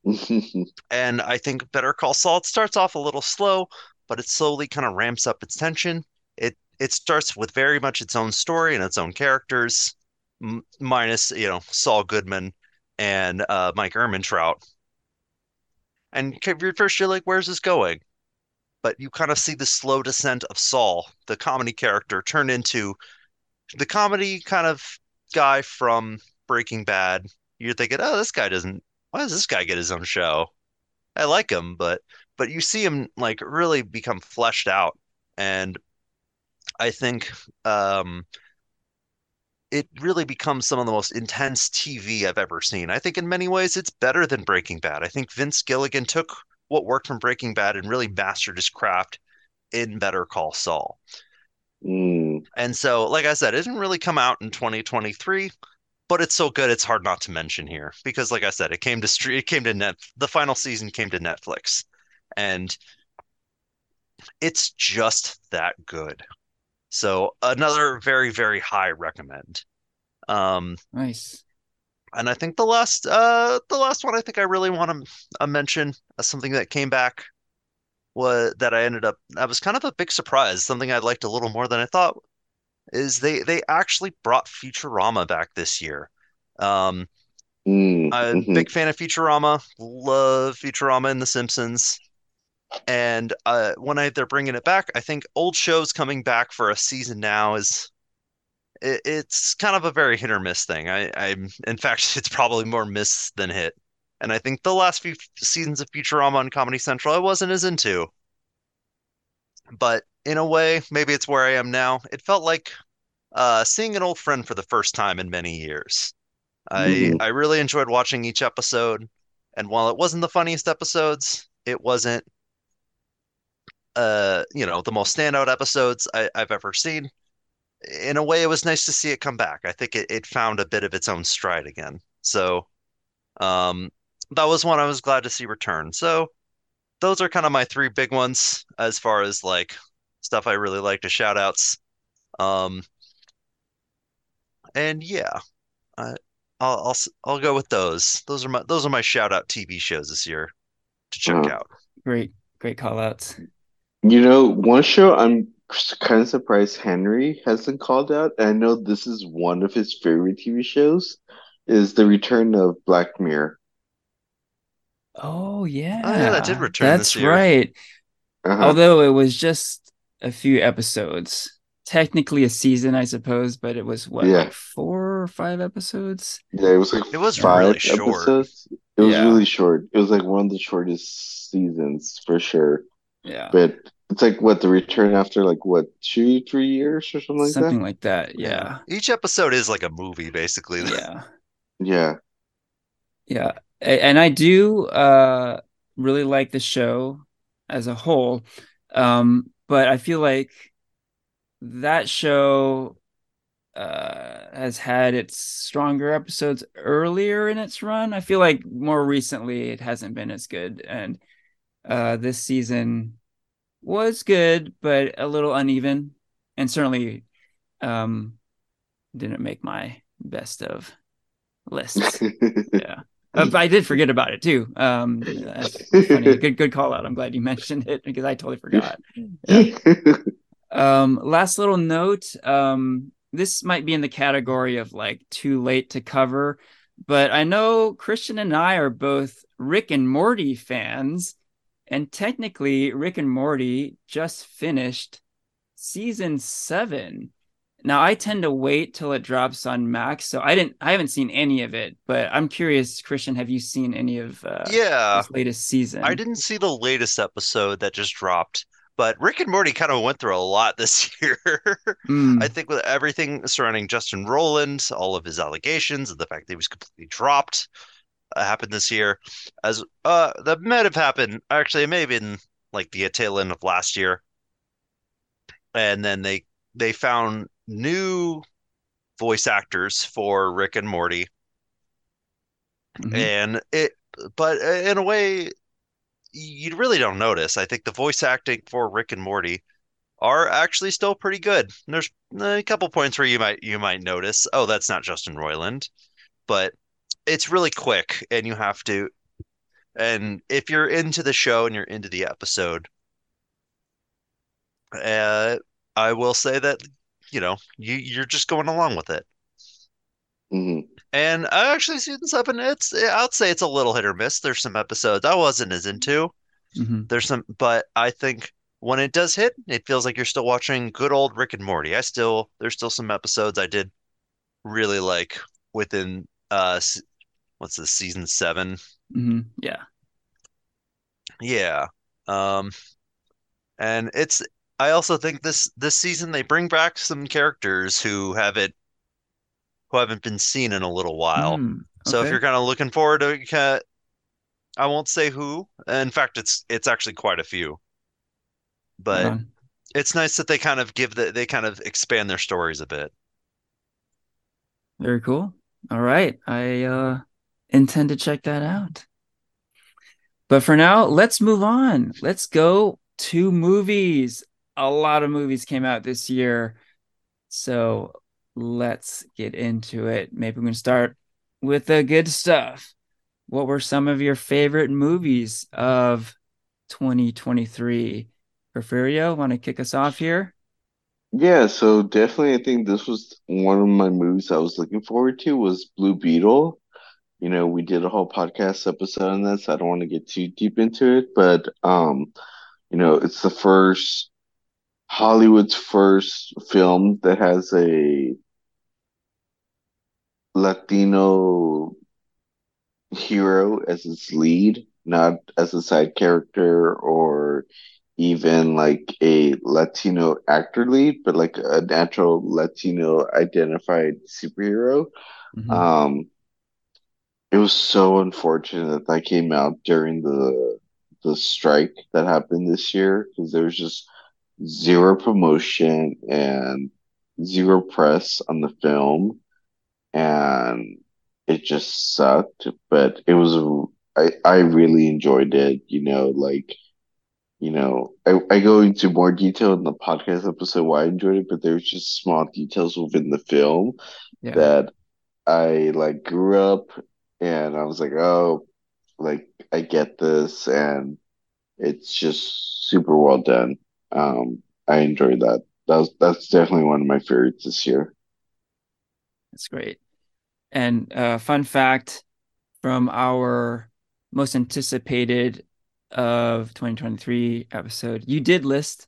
And I think Better Call Saul, it starts off a little slow, but it slowly kind of ramps up its tension. It it starts with very much its own story and its own characters, m minus, you know, Saul Goodman and uh, Mike Ehrmantraut. And at first you're like, where's this going? But you kind of see the slow descent of Saul, the comedy character, turn into the comedy kind of guy from Breaking Bad, you're thinking, oh, this guy doesn't. Why does this guy get his own show? I like him, but but you see him like really become fleshed out, and I think um, it really becomes some of the most intense TV I've ever seen. I think in many ways it's better than Breaking Bad. I think Vince Gilligan took what worked from Breaking Bad and really mastered his craft in Better Call Saul. Mm. And so, like I said, it didn't really come out in 2023, but it's so good it's hard not to mention here because like I said, it came to street it came to net the final season came to Netflix and it's just that good. So another very, very high recommend. Um Nice. and I think the last uh the last one I think I really want to uh, mention as something that came back was that I ended up that was kind of a big surprise, something I liked a little more than I thought is they they actually brought Futurama back this year. Um Mm, I'm a mhm, big fan of Futurama. Love Futurama and The Simpsons. And uh, when I, they're bringing it back, I think old shows coming back for a season now is it, it's kind of a very hit or miss thing. I, I'm in fact, it's probably more miss than hit. And I think the last few seasons of Futurama on Comedy Central I wasn't as into. But in a way, maybe it's where I am now. It felt like uh, seeing an old friend for the first time in many years. I mhm, I really enjoyed watching each episode, and while it wasn't the funniest episodes, it wasn't uh you know the most standout episodes I, I've ever seen. In a way, it was nice to see it come back. I think it, it found a bit of its own stride again. So um that was one I was glad to see return. So those are kind of my three big ones as far as like stuff I really like to shout outs. Um and yeah, I, I'll I'll s- I'll go with those. Those are my those are my shout out TV shows this year to check out. Great, great call outs. You know, one show I'm kind of surprised Henry hasn't called out, I know this is one of his favorite TV shows, is the return of Black Mirror. Oh yeah, Oh yeah, that did yeah, return this that's year. right. Uh-huh. Although it was just a few episodes. Technically a season, I suppose, but it was what, Yeah. like four or five episodes? Yeah, it was like It was five really short. It was Yeah. really short. It was like one of the shortest seasons for sure. Yeah. But it's like what the return after like what two, three years or something like that. Something like that. Yeah. Yeah. Each episode is like a movie, basically. Yeah. Yeah. Yeah. And I do uh really like the show as a whole. Um, but I feel like that show uh has had its stronger episodes earlier in its run. I feel like more recently it hasn't been as good. And uh this season was good, but a little uneven, and certainly um didn't make my best of lists. Yeah. Uh, but I did forget about it too. Um, funny. Good, good call out. I'm glad you mentioned it because I totally forgot. Yeah. Um, last little note. Um, this might be in the category of like too late to cover, but I know Christian and I are both Rick and Morty fans, and technically, Rick and Morty just finished season seven. Now I tend to wait till it drops on Max, so I didn't I haven't seen any of it, but I'm curious, Christian, have you seen any of uh Yeah. this latest season? I didn't see the latest episode that just dropped, but Rick and Morty kind of went through a lot this year. Mm, I think with everything surrounding Justin Roiland, all of his allegations, and the fact that he was completely dropped, happened this year. As uh, that might have happened. Actually, it may have been like the tail end of last year, and then they they found new voice actors for Rick and Morty, mhm. and it. But uh, in a way, you really don't notice. I think the voice acting for Rick and Morty are actually still pretty good. There's a couple points where you might you might notice, oh, that's not Justin Roiland, but it's really quick and you have to and if you're into the show and you're into the episode, uh, I will say that you know you you're just going along with it. Mhm. And I actually see season seven, it's I'd say it's a little hit or miss. There's some episodes I wasn't as into. Mhm. There's some, but I think when it does hit, it feels like you're still watching good old Rick and Morty. I still, there's still some episodes I did really like within, uh, s- what's this, season seven? Mhm. Yeah. Yeah. Um, and it's, I also think this, this season they bring back some characters who haven't, who haven't been seen in a little while. Mm, So if you're kind of looking forward to, kind I won't say who. In fact, it's, it's actually quite a few, but on. it's nice that they kind of give the they kind of expand their stories a bit. Very cool. All right. I uh intend to check that out. But for now, let's move on. Let's go to movies. A lot of movies came out this year. So let's get into it. Maybe we can start with the good stuff. What were some of your favorite movies of 2023? Porfirio, want to kick us off here? Yeah, so definitely I think this was one of my movies I was looking forward to was Blue Beetle. You know, we did a whole podcast episode on this. I don't want to get too deep into it, but um, you know, it's the first Hollywood's first film that has a Latino hero as its lead, not as a side character or even like a Latino actor lead, but like a natural Latino identified superhero. Mhm. Um, it was so unfortunate that that came out during the the strike that happened this year because there was just zero promotion and zero press on the film, and it just sucked. But it was I I really enjoyed it. You know, like you know, I, I go into more detail in the podcast episode why I enjoyed it, but there's just small details within the film yeah. that I like grew up and I was like, oh, like I get this and it's just super well done. Um, I enjoyed that. That was that's definitely one of my favorites this year. That's great. And uh, fun fact from our most anticipated of 2023 episode, you did list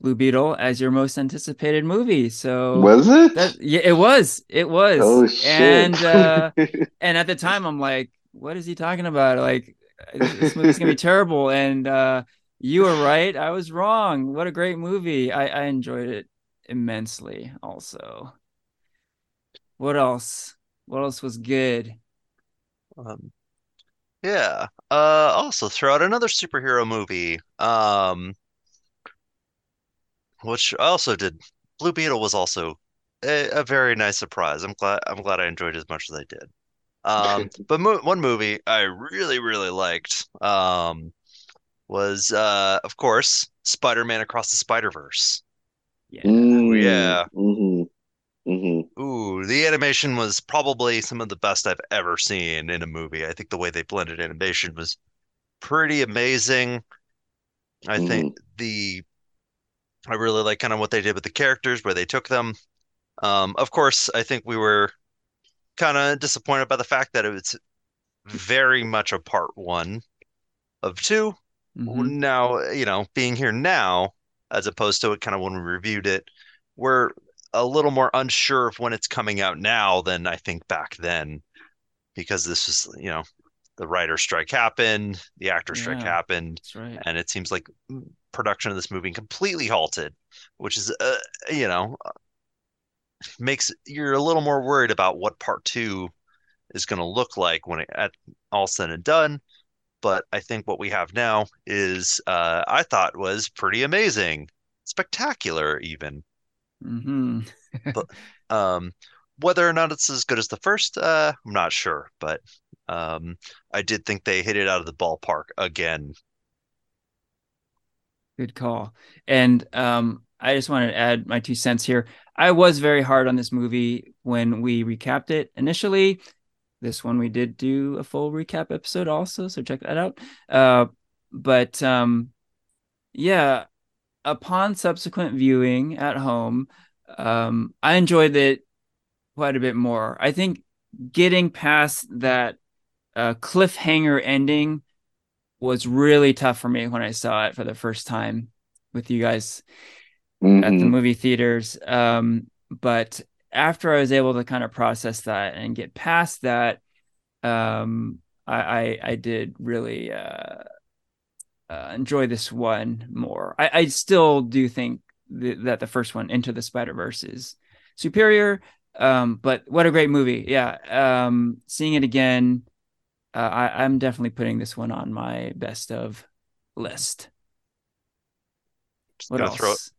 Blue Beetle as your most anticipated movie. So Was it? that yeah, it was. It was. Oh shit. And uh and at the time I'm like, what is he talking about? Like this movie's gonna be terrible. And uh you were right. I was wrong. What a great movie. I, I enjoyed it immensely also. What else? What else was good? Um, yeah. Uh, also throw out another superhero movie. Um, which I also did. Blue Beetle was also a, a very nice surprise. I'm glad I'm glad I enjoyed it as much as I did. Um, but mo one movie I really really liked um was uh of course Spider-Man Across the Spider-Verse. Yeah. Mm, yeah. hmm hmm Ooh, the animation was probably some of the best I've ever seen in a movie. I think the way they blended animation was pretty amazing. I hmm think the I really like kind of what they did with the characters, where they took them. Um, of course, I think we were kind of disappointed by the fact that it was very much a part one of two. Mhm. Now, you know, being here now, as opposed to it kind of when we reviewed it, we're a little more unsure of when it's coming out now than I think back then, because this was, you know, the writer strike happened, the actor strike Yeah, happened, that's right. and it seems like production of this movie completely halted, which is, uh, you know, makes you're a little more worried about what part two is going to look like when it at all said and done. But I think what we have now is, uh, I thought was pretty amazing, spectacular even. hmm But um, whether or not it's as good as the first, uh, I'm not sure. But um, I did think they hit it out of the ballpark again. Good call. And um, I just wanted to add my two cents here. I was very hard on this movie when we recapped it initially. This one we did do a full recap episode also, so check that out. Uh, but um, yeah, upon subsequent viewing at home, um, I enjoyed it quite a bit more. I think getting past that uh, cliffhanger ending was really tough for me when I saw it for the first time with you guys at the hmm movie theaters. Um, but after I was able to kind of process that and get past that, um, I, I, I did really uh, uh, enjoy this one more. I, I still do think th- that the first one, Into the Spider Verse, is superior. Um, but what a great movie! Yeah, um, seeing it again, uh, I, I'm definitely putting this one on my best of list. Just What gonna throw it. else?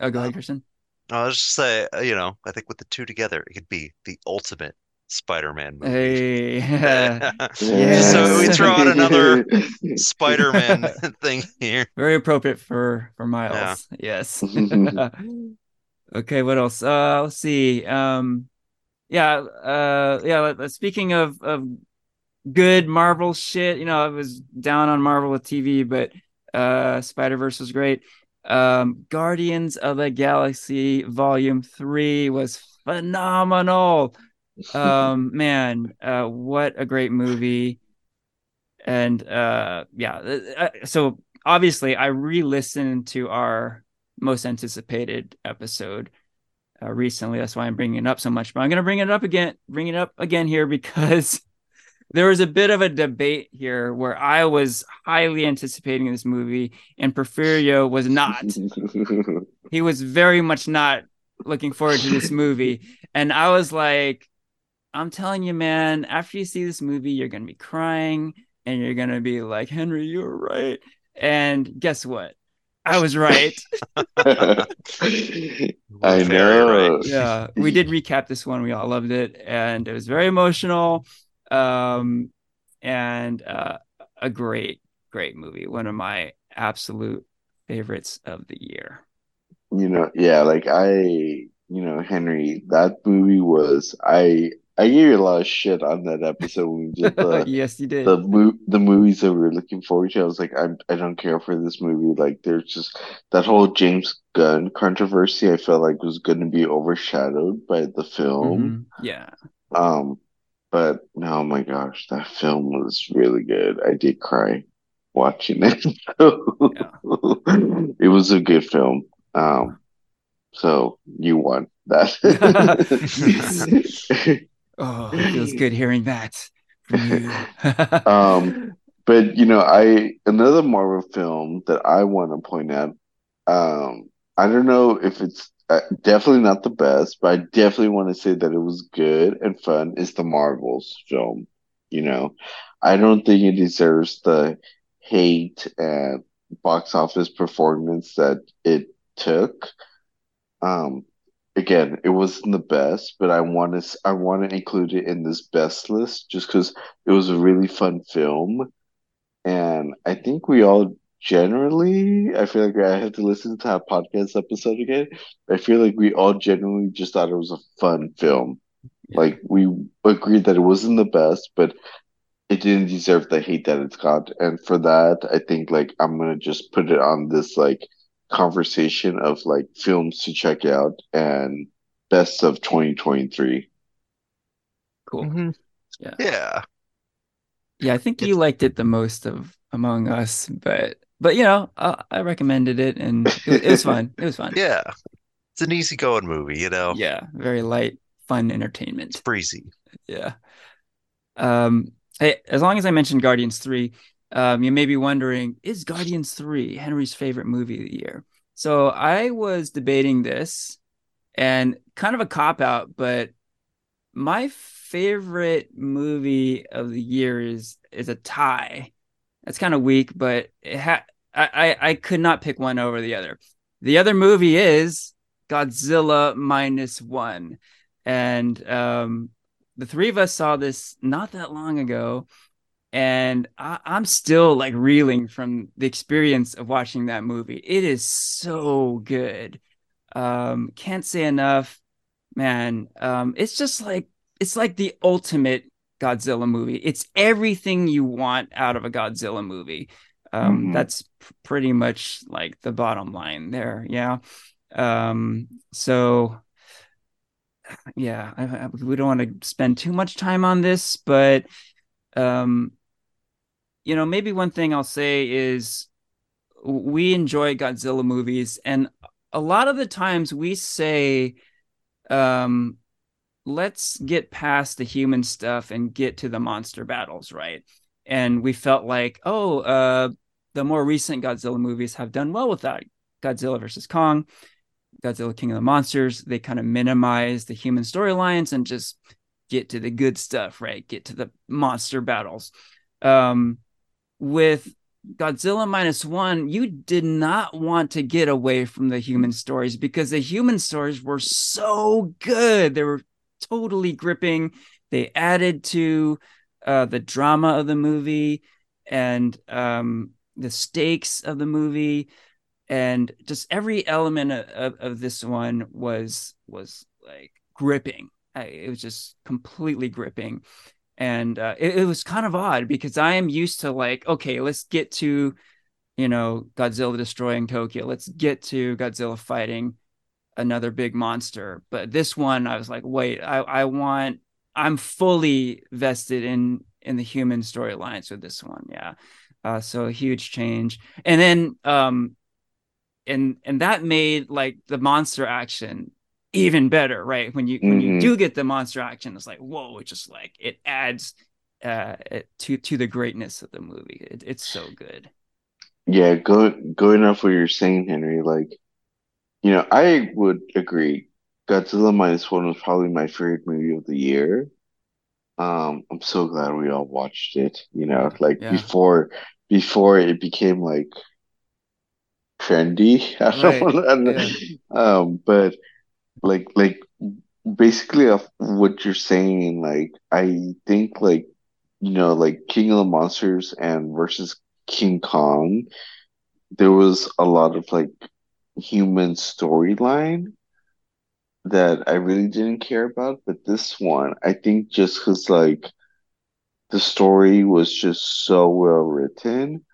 Oh, go ahead, Um, Christian. I was just say, uh, you know, I think with the two together, it could be the ultimate Spider-Man movie. Hey, Just so we throw out another Spider-Man thing here. Very appropriate for for Yeah. Miles. Yes. Okay, what else? Uh, let's see. Um, yeah, uh, yeah. let- let- Speaking of of good Marvel shit, you know, I was down on Marvel with TV, but uh, Spider Verse was great. Um, Guardians of the Galaxy Volume Three was phenomenal. um, man, uh, what a great movie. And uh, yeah, uh, so obviously I re-listened to our most anticipated episode uh, recently. That's why I'm bringing it up so much. But I'm going to bring it up again, bring it up again here because there was a bit of a debate here where I was highly anticipating this movie and Porfirio was not. he was very much not looking forward to this movie. And I was like, I'm telling you, man, after you see this movie, you're going to be crying and you're going to be like, Henry, you were right. And guess what? I was right. I know. right. yeah, we did recap this one. We all loved it, and it was very emotional, um, and uh, a great, great movie. One of my absolute favorites of the year. You know, yeah, like I, you know, Henry, that movie was I I gave you a lot of shit on that episode when we did the yes, you did. the mo- the movies that we were looking forward to. I was like, I I don't care for this movie. Like, there's just that whole James Gunn controversy. I felt like was going to be overshadowed by the film. Mhm. Yeah, Um, but oh my gosh, that film was really good. I did cry watching it. It was a good film. Um, so you won that. oh, it feels good hearing that. Um, but you know, I another Marvel film that I want to point out. Um, I don't know if it's uh, definitely not the best, but I definitely want to say that it was good and fun. Is the Marvels film? You know, I don't think it deserves the hate and box office performance that it took. Um, again, it wasn't the best, but I want to I want to include it in this best list just because it was a really fun film, and I think we all generally, I feel like I have to listen to that podcast episode again. I feel like we all generally just thought it was a fun film. Like we agreed that it wasn't the best, but it didn't deserve the hate that it's got. And for that, I think like I'm gonna just put it on this like conversation of like films to check out and best of 2023. cool. Mhm. Yeah. Yeah. Yeah, I think you liked it the most of among us, but but you know, I, I recommended it and it, it was fun. It was fun. Yeah. It's an easygoing movie, you know. Yeah, very light, fun entertainment. It's breezy. Yeah. Um, hey, as long as I mentioned Guardians 3, um, you may be wondering, is Guardians 3 Henry's favorite movie of the year? So I was debating this and kind of a cop out, but my favorite movie of the year is is a tie. That's kind of weak, but it ha- I, I could not pick one over the other. The other movie is Godzilla minus one, and um, the three of us saw this not that long ago, and I, I'm still like reeling from the experience of watching that movie. It is so good. Um, can't say enough, man. Um, it's just like it's like the ultimate Godzilla movie. It's everything you want out of a Godzilla movie. Um, Mhm. That's p- pretty much like the bottom line there. Yeah. Um, so yeah, I, I, we don't want to spend too much time on this, but um, you know, maybe one thing I'll say is we enjoy Godzilla movies, and a lot of the times we say, um, let's get past the human stuff and get to the monster battles, right? And we felt like, oh, uh, the more recent Godzilla movies have done well with that. Godzilla versus Kong, Godzilla King of the Monsters, they kind of minimize the human storylines and just get to the good stuff, right? Get to the monster battles. Um, with Godzilla minus one, you did not want to get away from the human stories because the human stories were so good. They were totally gripping. They added to uh, the drama of the movie and um, the stakes of the movie, and just every element of, of, of this one was was like gripping. I, it was just completely gripping and uh, it, it was kind of odd because I am used to like, okay, let's get to, you know, Godzilla destroying Tokyo. Let's get to Godzilla fighting another big monster. But this one, I was like, wait, I, I want I'm fully vested in in the human storylines with this one. Yeah. Uh, so a huge change. And then um and and that made like the monster action even better, right? When you mm-hmm. when you mm-hmm. do get the monster action, it's like, whoa, it just like it adds uh to to the greatness of the movie. It, it's so good. Yeah, go going off what you're saying, Henry, like you know, I would agree. Godzilla minus one was probably my favorite movie of the year. Um, I'm so glad we all watched it. You know, like yeah. before before it became like trendy. I don't, right. I don't yeah. Um, but like like basically of what you're saying, like I think like you know, like King of the Monsters and versus King Kong, there was a lot of like human storyline that I really didn't care about, but this one, I think just because like the story was just so well written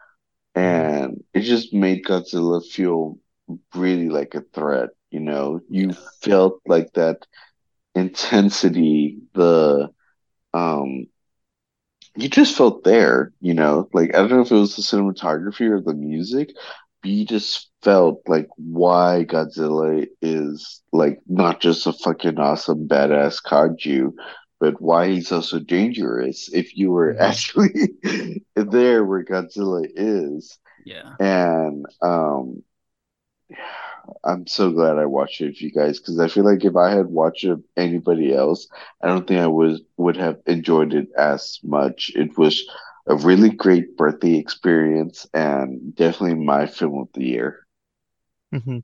and it just made Godzilla feel really like a threat, you know. You felt like that intensity, the um you just felt there, you know. Like I don't know if it was the cinematography or the music, you just felt like why Godzilla is like not just a fucking awesome badass kaiju, but why he's also dangerous if you were mm-hmm. actually there where Godzilla is. Yeah. And um I'm so glad I watched it with you guys because I feel like if I had watched it anybody else, I don't think I would would have enjoyed it as much. It was a really great birthday experience and definitely my film of the year. Mm-hmm.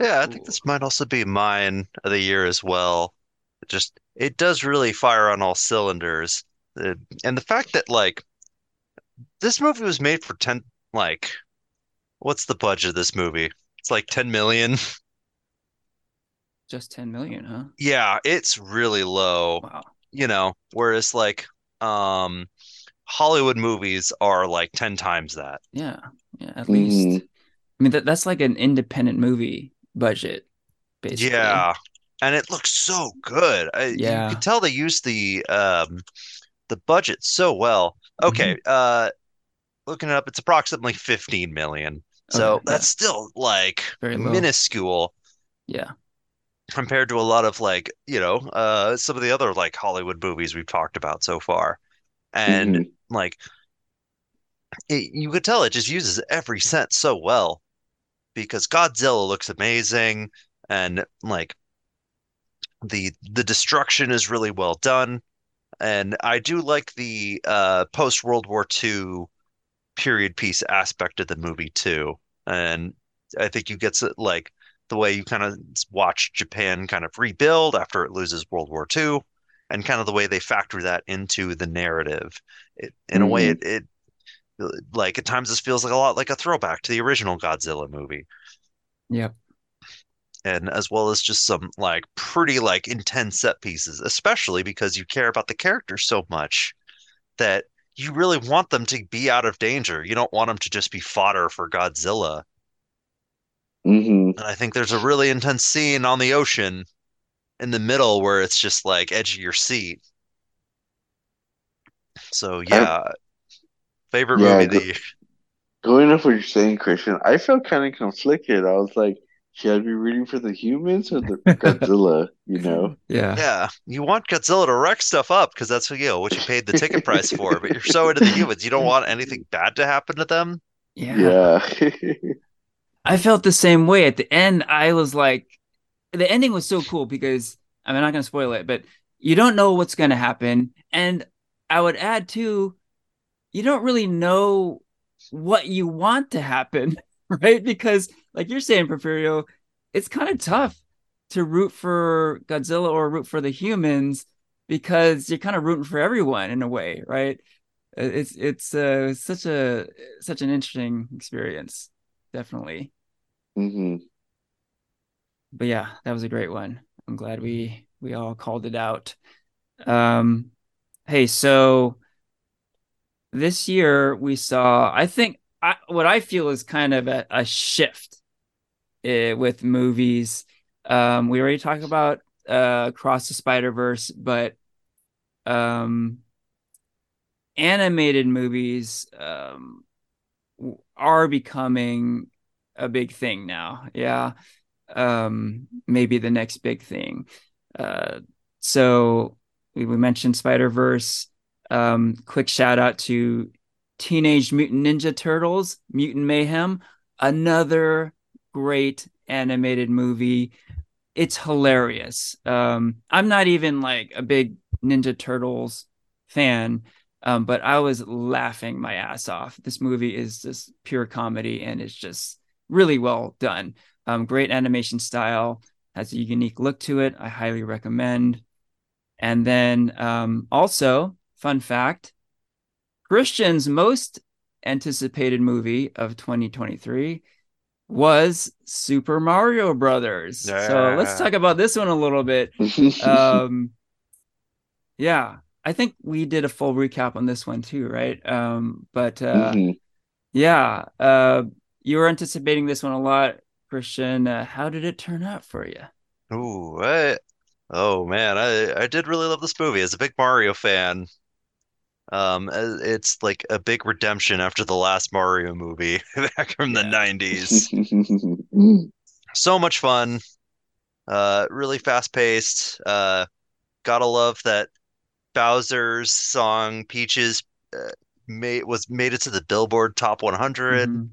Yeah, I think this might also be mine of the year as well. It just it does really fire on all cylinders, and the fact that like this movie was made for ten like what's the budget of this movie? It's like ten million. Just ten million, huh? Yeah, it's really low. Wow. You know, whereas like um Hollywood movies are like 10 times that. Yeah. Yeah. At mm-hmm. least. I mean, that, that's like an independent movie budget, basically. Yeah. And it looks so good. yeah. You can tell they used the um the budget so well. Okay. Mm-hmm. Uh looking it up, it's approximately 15 million. So okay, that's yeah. still like Very minuscule. Yeah. Compared to a lot of like, you know, uh some of the other like Hollywood movies we've talked about so far and mm-hmm. like it, you could tell it just uses every cent so well because Godzilla looks amazing and like the the destruction is really well done. And I do like the uh, post World War II period piece aspect of the movie too. And I think you get like the way you kind of watch Japan kind of rebuild after it loses World War II and kind of the way they factor that into the narrative. It, in mm-hmm. a way, mm-hmm. it, it like at times this feels like a lot like a throwback to the original Godzilla movie. Yep. And as well as just some like pretty like intense set pieces, especially because you care about the characters so much that you really want them to be out of danger. You don't want them to just be fodder for Godzilla. Mm-hmm. And I think there's a really intense scene on the ocean in the middle where it's just like edge of your seat. So yeah, I, favorite yeah, movie. Go, the going off what you're saying, Christian, I felt kind of conflicted. I was like, should I be rooting for the humans or the Godzilla? You know? Yeah. Yeah. You want Godzilla to wreck stuff up because that's you know what you paid the ticket price for. But you're so into the humans, you don't want anything bad to happen to them. Yeah. Yeah. I felt the same way. At the end, I was like, the ending was so cool because I'm not going to spoil it, but you don't know what's going to happen. And I would add too, you don't really know what you want to happen, right? Because, like you're saying, Porfirio, it's kind of tough to root for Godzilla or root for the humans because you're kind of rooting for everyone in a way, right? It's it's uh, such a such an interesting experience, definitely. Mm-hmm but yeah, that was a great one. I'm glad we we all called it out. Um, hey, so this year we saw, I think, I, what I feel is kind of a, a shift uh, with movies. Um, we already talked about uh, Across the Spider Verse, but um, animated movies um, are becoming a big thing now. Yeah. Um, maybe the next big thing. Uh, so we, we mentioned Spider Verse. Um, quick shout out to Teenage Mutant Ninja Turtles, Mutant Mayhem, another great animated movie. It's hilarious. Um, I'm not even like a big Ninja Turtles fan, um, but I was laughing my ass off. This movie is just pure comedy and it's just really well done. Um, great animation style, has a unique look to it. I highly recommend. And then um, also, fun fact Christian's most anticipated movie of 2023 was Super Mario Brothers. Yeah. So let's talk about this one a little bit. um, yeah, I think we did a full recap on this one too, right? Um, but uh, mm-hmm. yeah, uh, you were anticipating this one a lot, Christian. Uh, how did it turn out for you? Ooh, I, oh man, I I did really love this movie. As a big Mario fan, um, it's like a big redemption after the last Mario movie back from yeah. the '90s. so much fun, uh, really fast paced. Uh, gotta love that Bowser's song Peaches uh, made was made it to the Billboard Top 100. Mm-hmm.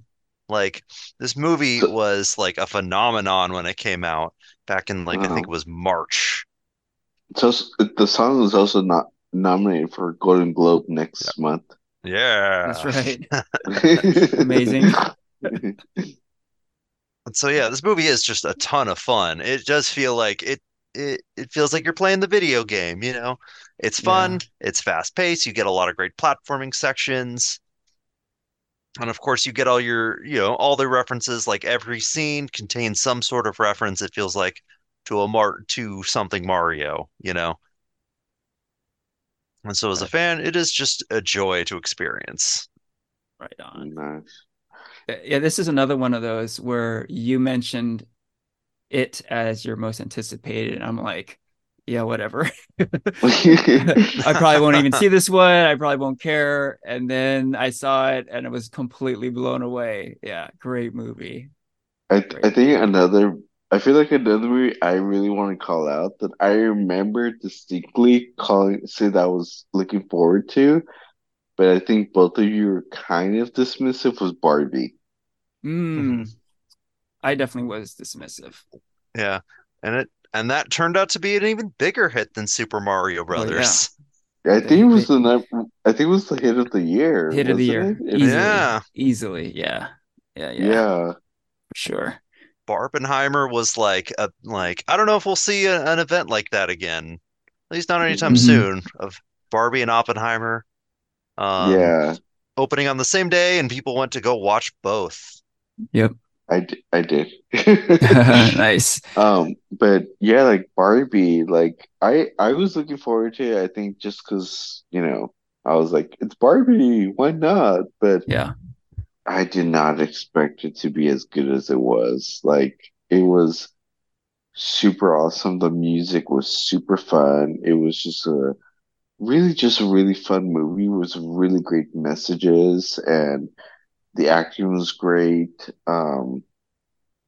Like this movie was like a phenomenon when it came out back in like wow. I uh-huh. think it was March. So the song was also not nominated for Golden Globe next yeah. month. Yeah, that's right. Amazing. so yeah, this movie is just a ton of fun. It does feel like it it, it feels like you're playing the video game, you know? It's fun, yeah. it's fast paced, you get a lot of great platforming sections. And of course you get all your, you know, all the references, like every scene contains some sort of reference, it feels like, to a mar to something Mario, you know. And so as a fan, it is just a joy to experience. Right on. Nice. Uh, yeah, this is another one of those where you mentioned it as your most anticipated. And I'm like, yeah, whatever. I probably won't even see this one. I probably won't care. And then I saw it and it was completely blown away. Yeah, great movie. I, great I think movie. another, I feel like another movie I really want to call out that I remember distinctly calling, say that I was looking forward to, but I think both of you were kind of dismissive was Barbie. Mm. I definitely was dismissive. Yeah, and it and that turned out to be an even bigger hit than Super Mario Brothers. Oh, yeah. I think it was the I think it was the hit of the year. Hit of the year. Easily, yeah. Easily. Yeah. Yeah. Yeah. Yeah. For sure. Barbenheimer was like a like I don't know if we'll see a, an event like that again. At least not anytime mm-hmm. soon. Of Barbie and Oppenheimer. Um, yeah. Opening on the same day, and people went to go watch both. Yep. I, I did. nice. Um, but yeah, like Barbie, like I I was looking forward to it. I think just because you know I was like, it's Barbie, why not? But yeah, I did not expect it to be as good as it was. Like it was super awesome. The music was super fun. It was just a really just a really fun movie. It was really great messages and the acting was great. Um,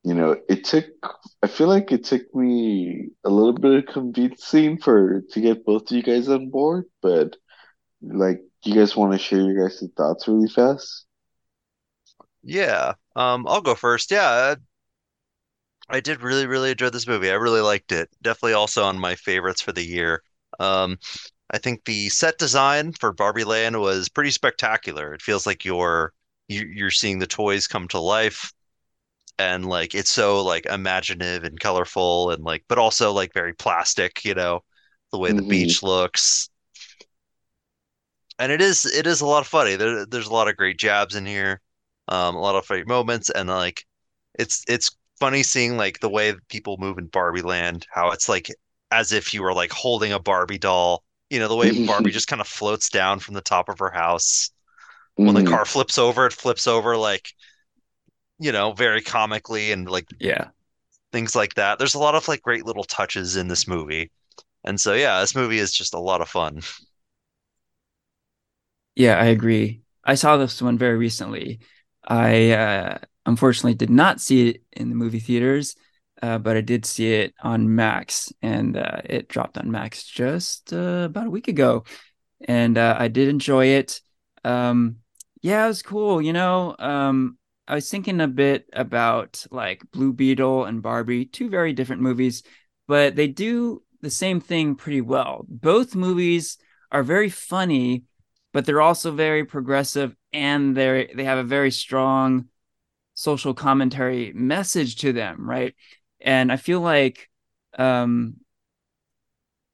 you know, it took. I feel like it took me a little bit of convincing for to get both of you guys on board, but like, you guys want to share your guys' thoughts really fast? Yeah, um, I'll go first. Yeah, I, I did really, really enjoy this movie. I really liked it. Definitely also on my favorites for the year. Um, I think the set design for Barbie Land was pretty spectacular. It feels like you're you, are seeing the toys come to life. And like it's so like imaginative and colorful and like but also like very plastic you know the way mm-hmm. the beach looks. And it is it is a lot of funny. There, there's a lot of great jabs in here um a lot of funny moments. And like it's it's funny seeing like the way people move in barbie land how it's like as if you were like holding a barbie doll you know the way barbie just kind of floats down from the top of her house when mm-hmm. the car flips over, it flips over like you know, very comically and like yeah, things like that. There's a lot of like great little touches in this movie. And so yeah, this movie is just a lot of fun. Yeah, I agree. I saw this one very recently. I uh, unfortunately did not see it in the movie theaters, uh, but I did see it on Max, and uh, it dropped on Max just uh, about a week ago, and uh, I did enjoy it. Um, yeah, it was cool. You know, um, I was thinking a bit about like Blue Beetle and Barbie, two very different movies, but they do the same thing pretty well. Both movies are very funny, but they're also very progressive and they they have a very strong social commentary message to them, right? And I feel like um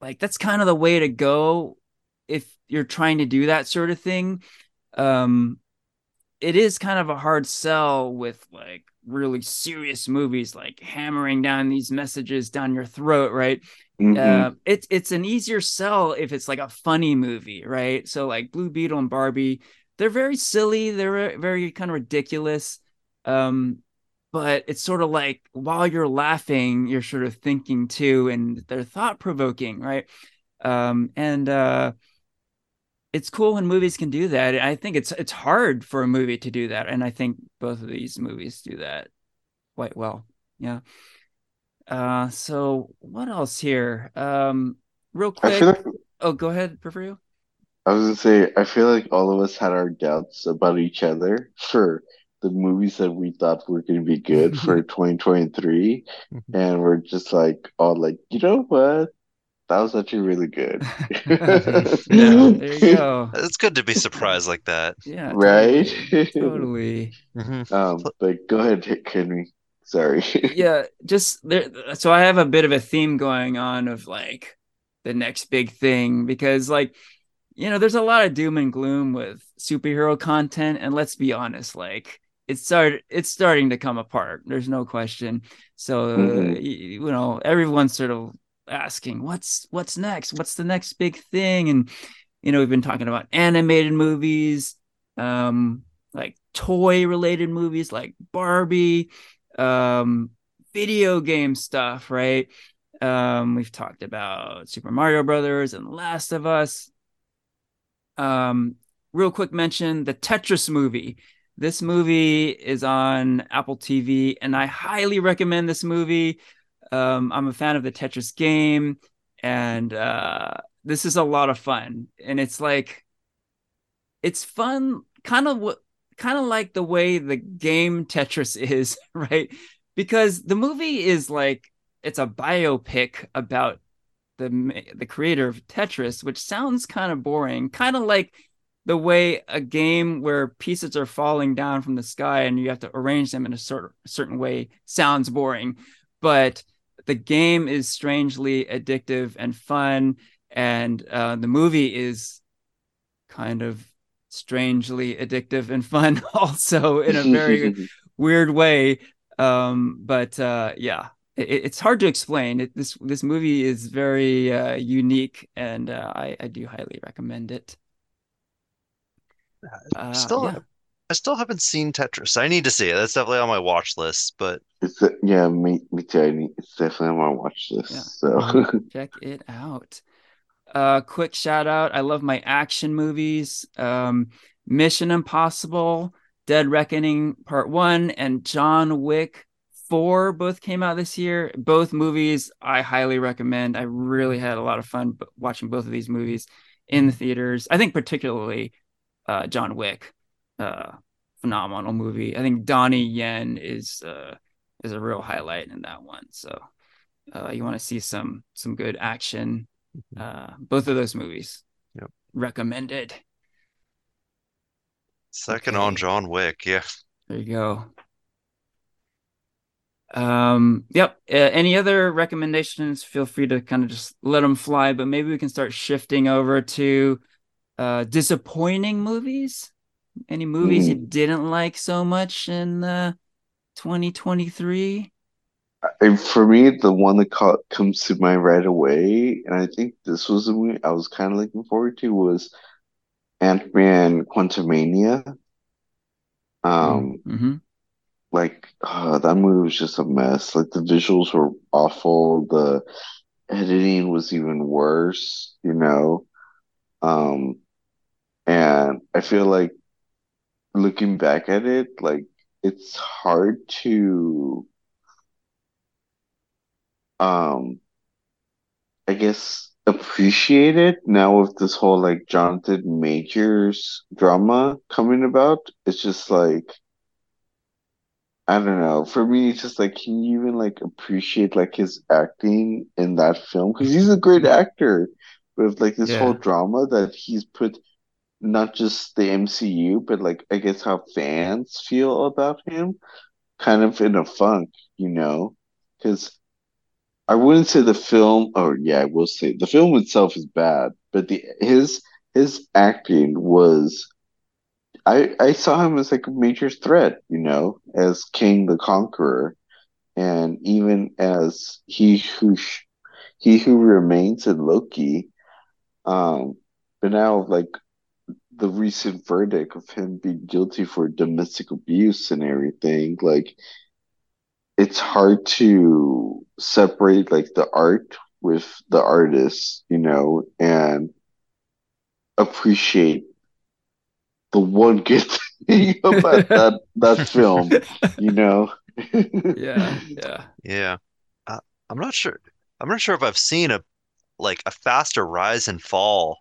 like that's kind of the way to go if you're trying to do that sort of thing. Um it is kind of a hard sell with like really serious movies like hammering down these messages down your throat right? Mm-hmm. uh, it's it's an easier sell if it's like a funny movie right? So like blue beetle and barbie they're very silly they're very kind of ridiculous um, but it's sort of like while you're laughing you're sort of thinking too and they're thought provoking right? Um, and uh, it's cool when movies can do that. I think it's it's hard for a movie to do that, and I think both of these movies do that quite well. Yeah. Uh, so what else here? Um, real quick. Like, oh, go ahead, Porfirio. I was gonna say, I feel like all of us had our doubts about each other for the movies that we thought were going to be good for 2023, mm-hmm. and we're just like all like, you know what? That was actually really good. yeah, there you go. It's good to be surprised like that. Yeah, right. Totally. totally. Mm-hmm. Um, but go ahead, Henry. Sorry. yeah, just there. So I have a bit of a theme going on of like the next big thing because, like, you know, there's a lot of doom and gloom with superhero content, and let's be honest, like it's started it's starting to come apart there's no question so mm-hmm. uh, you, you know everyone's sort of asking what's what's next? What's the next big thing? And you know we've been talking about animated movies um like toy related movies like barbie um video game stuff right? Um we've talked about super mario brothers and The last of us. Um real quick mention the tetris movie. This movie is on apple tv and i highly recommend this movie um, I'm a fan of the Tetris game, and uh, this is a lot of fun. And it's like, it's fun, kind of what, kind of like the way the game Tetris is, right? Because the movie is like it's a biopic about the the creator of Tetris, which sounds kind of boring, kind of like the way a game where pieces are falling down from the sky and you have to arrange them in a certain certain way sounds boring. But the game is strangely addictive and fun, and uh, the movie is kind of strangely addictive and fun also in a very weird way. Um, but uh, yeah, it, it's hard to explain. It, this this movie is very uh, unique, and uh, I, I do highly recommend it. Uh, Still, yeah. I still haven't seen Tetris. I need to see it. That's definitely on my watch list. But it's a, yeah, me me too. I need, it's definitely on my watch list. Yeah. So check it out. Uh, quick shout out. I love my action movies. Um, Mission Impossible, Dead Reckoning Part One, and John Wick Four both came out this year. Both movies I highly recommend. I really had a lot of fun watching both of these movies in the theaters. I think particularly uh, John Wick uh, phenomenal movie. I think Donnie Yen is uh, is a real highlight in that one. So uh, you want to see some some good action. Mm-hmm. Uh, both of those movies. Yep. Recommended. Second okay. on John Wick. Yeah. There you go. Um, yep. Uh, any other recommendations? Feel free to kind of just let them fly, but maybe we can start shifting over to uh, disappointing movies. Any movies mm. you didn't like so much in uh, 2023? For me, the one that caught, comes to mind right away, and I think this was the movie I was kind of looking forward to, was Ant Man Quantumania. Um, mm-hmm. like uh, that movie was just a mess. Like the visuals were awful. The editing was even worse. You know, um, And I feel like looking back at it, like it's hard to um I guess appreciate it now with this whole like Jonathan Majors drama coming about. It's just like I don't know. For me, it's just like, can you even like appreciate like his acting in that film? Because he's a great actor with like this whole drama that he's put not just the MCU, but like I guess how fans feel about him, kind of in a funk, you know? Because I wouldn't say the film, or yeah, I will say the film itself is bad, but the his his acting was I I saw him as like a major threat, you know, as Kang the Conqueror, and even as he who sh he who remains in Loki. Um, but now like the recent verdict of him being guilty for domestic abuse and everything, like it's hard to separate like the art with the artist, you know, and appreciate the one good thing about that that film, you know. Yeah, yeah. Yeah. Uh, I'm not sure. I'm not sure if I've seen a like a faster rise and fall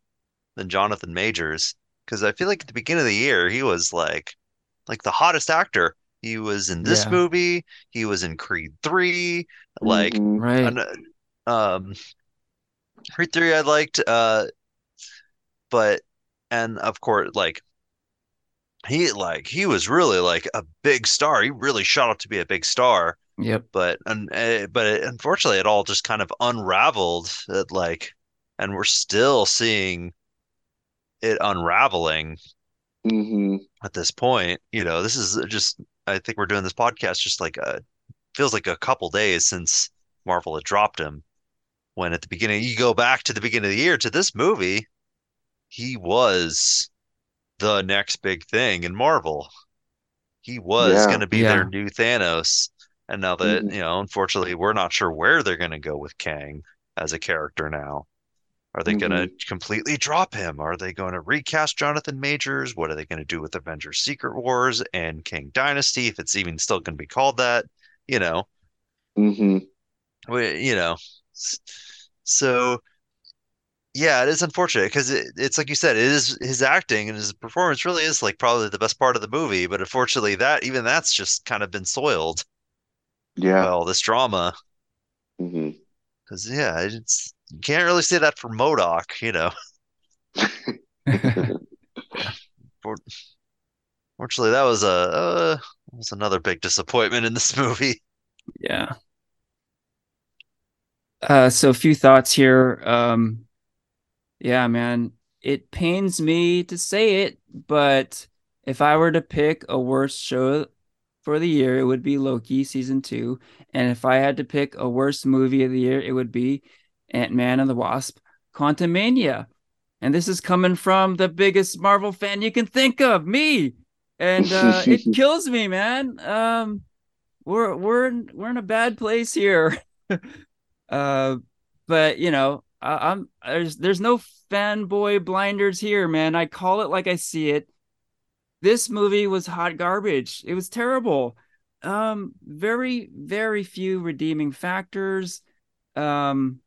than Jonathan Majors because I feel like at the beginning of the year he was like like the hottest actor. He was in this Yeah. movie. He was in Creed 3. Like, hmm Right. and, uh, um, Creed 3 I liked. Uh, but and of course, like he like he was really like a big star. He really shot up to be a big star. Yep. but and uh, but it, unfortunately, it all just kind of unraveled. At, like, and we're still seeing it unraveling hmm at this point. You know, this is just. I think we're doing this podcast just like a feels like a couple days since Marvel had dropped him. When at the beginning, you go back to the beginning of the year to this movie, he was the next big thing in Marvel. He was going to be their new Thanos. And now that, hmm you know, unfortunately, we're not sure where they're going to go with Kang as a character now. Are they going to completely drop him? Are they going to recast Jonathan Majors? What are they going to do with Avengers Secret Wars and Kang Dynasty if it's even still going to be called that? You know, we, you know. So, yeah, it is unfortunate because it, it's like you said, it is his acting and his performance really is like probably the best part of the movie. But unfortunately, that even that's just kind of been soiled by Yeah. all this drama. hmm Because yeah, it's you can't really say that for MODOK, you know. For, fortunately, that was a uh, was another big disappointment in this movie. Yeah. Uh, so a few thoughts here. Um, yeah, man, it pains me to say it, but if I were to pick a worst show for the year, it would be Loki season two. And if I had to pick a worst movie of the year, it would be Ant-Man and the Wasp: Quantumania. And this is coming from the biggest Marvel fan you can think of, me. And uh, it kills me, man. Um, we're we're in, we're in a bad place here. Uh, but you know, I, I'm there's there's no fanboy blinders here, man. I call it like I see it. This movie was hot garbage. It was terrible. Um, very very few redeeming factors. Um,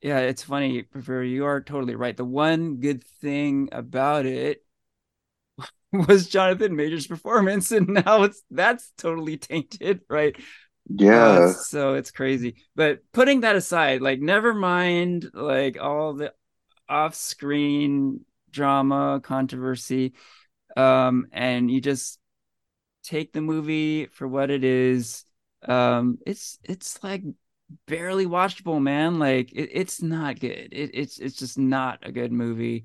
yeah, it's funny, Prefer. You are totally right. The one good thing about it was Jonathan Major's performance, and now it's that's totally tainted, right? Uh, Yeah. so it's crazy. But putting that aside, like never mind like all the off-screen drama, controversy, um, and you just take the movie for what it is. Um, it's it's like barely watchable, man. Like it, it's not good. It, it's it's just not a good movie.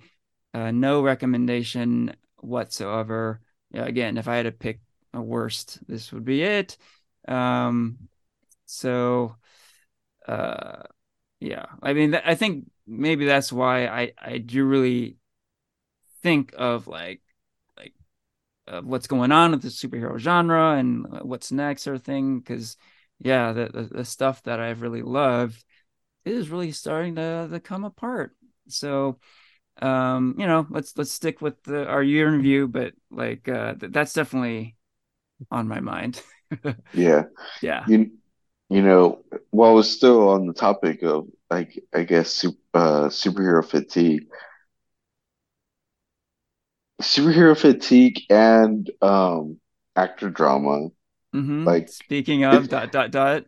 Uh, no recommendation whatsoever. Yeah, again, if I had to pick a worst, this would be it. Um, so uh yeah i mean th- i think maybe that's why i i do really think of like like uh, what's going on with the superhero genre and uh, what's next or thing because yeah the, the the stuff that i've really loved is really starting to, to come apart so um, you know, let's let's stick with the, our year in review, but like uh, th- that's definitely on my mind. Yeah. yeah. You you know, while we're still on the topic of like I guess uh, superhero fatigue, superhero fatigue and um actor drama, Mm-hmm. like Speaking of dot dot dot.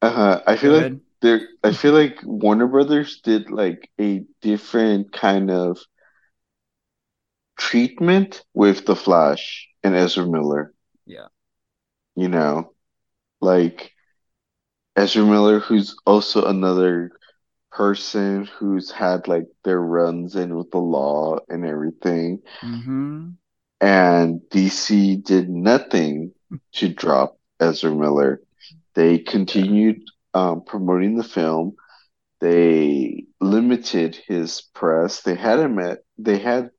uh huh. I feel like there I feel like Warner Brothers did like a different kind of treatment with The Flash and Ezra Miller, Yeah. you know, like Ezra Miller, who's also another person who's had like their runs in with the law and everything. hmm And DC did nothing to drop Ezra Miller. They continued um, promoting the film. They limited his press. They had him at they had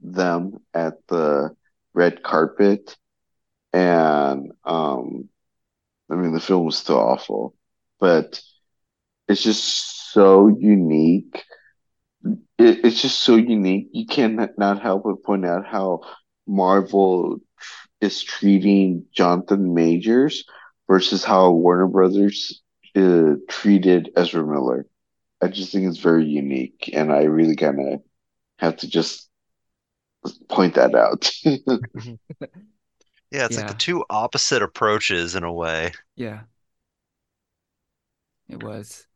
them at the red carpet, and um, I mean the film was still awful, but it's just so unique. It, it's just so unique. You cannot not help but point out how Marvel is treating Jonathan Majors versus how Warner Brothers uh, treated Ezra Miller. I just think it's very unique, and I really kind of have to just point that out. Yeah, it's like the two opposite approaches in a way. Yeah. It was.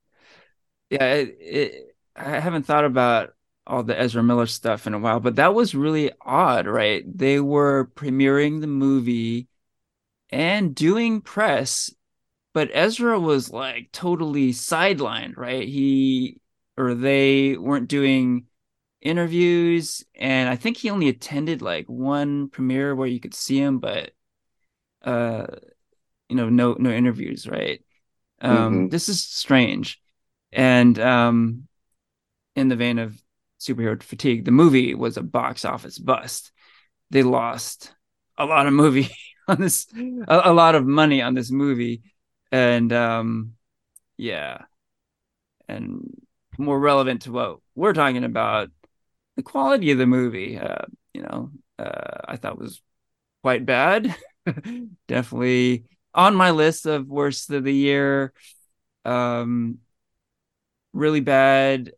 Yeah. It, it, I haven't thought about all the Ezra Miller stuff in a while, but that was really odd, right? They were premiering the movie and doing press but Ezra was like totally sidelined, right? He or they weren't doing interviews, and I think he only attended like one premiere where you could see him, but uh, you know, no no interviews, right? Um, hmm this is strange, and um, in the vein of superhero fatigue, the movie was a box office bust. They lost a lot of movie on this, a, a lot of money on this movie, and um, yeah, and more relevant to what we're talking about, the quality of the movie, uh, you know, uh, I thought was quite bad. Definitely on my list of worst of the year. Um, really bad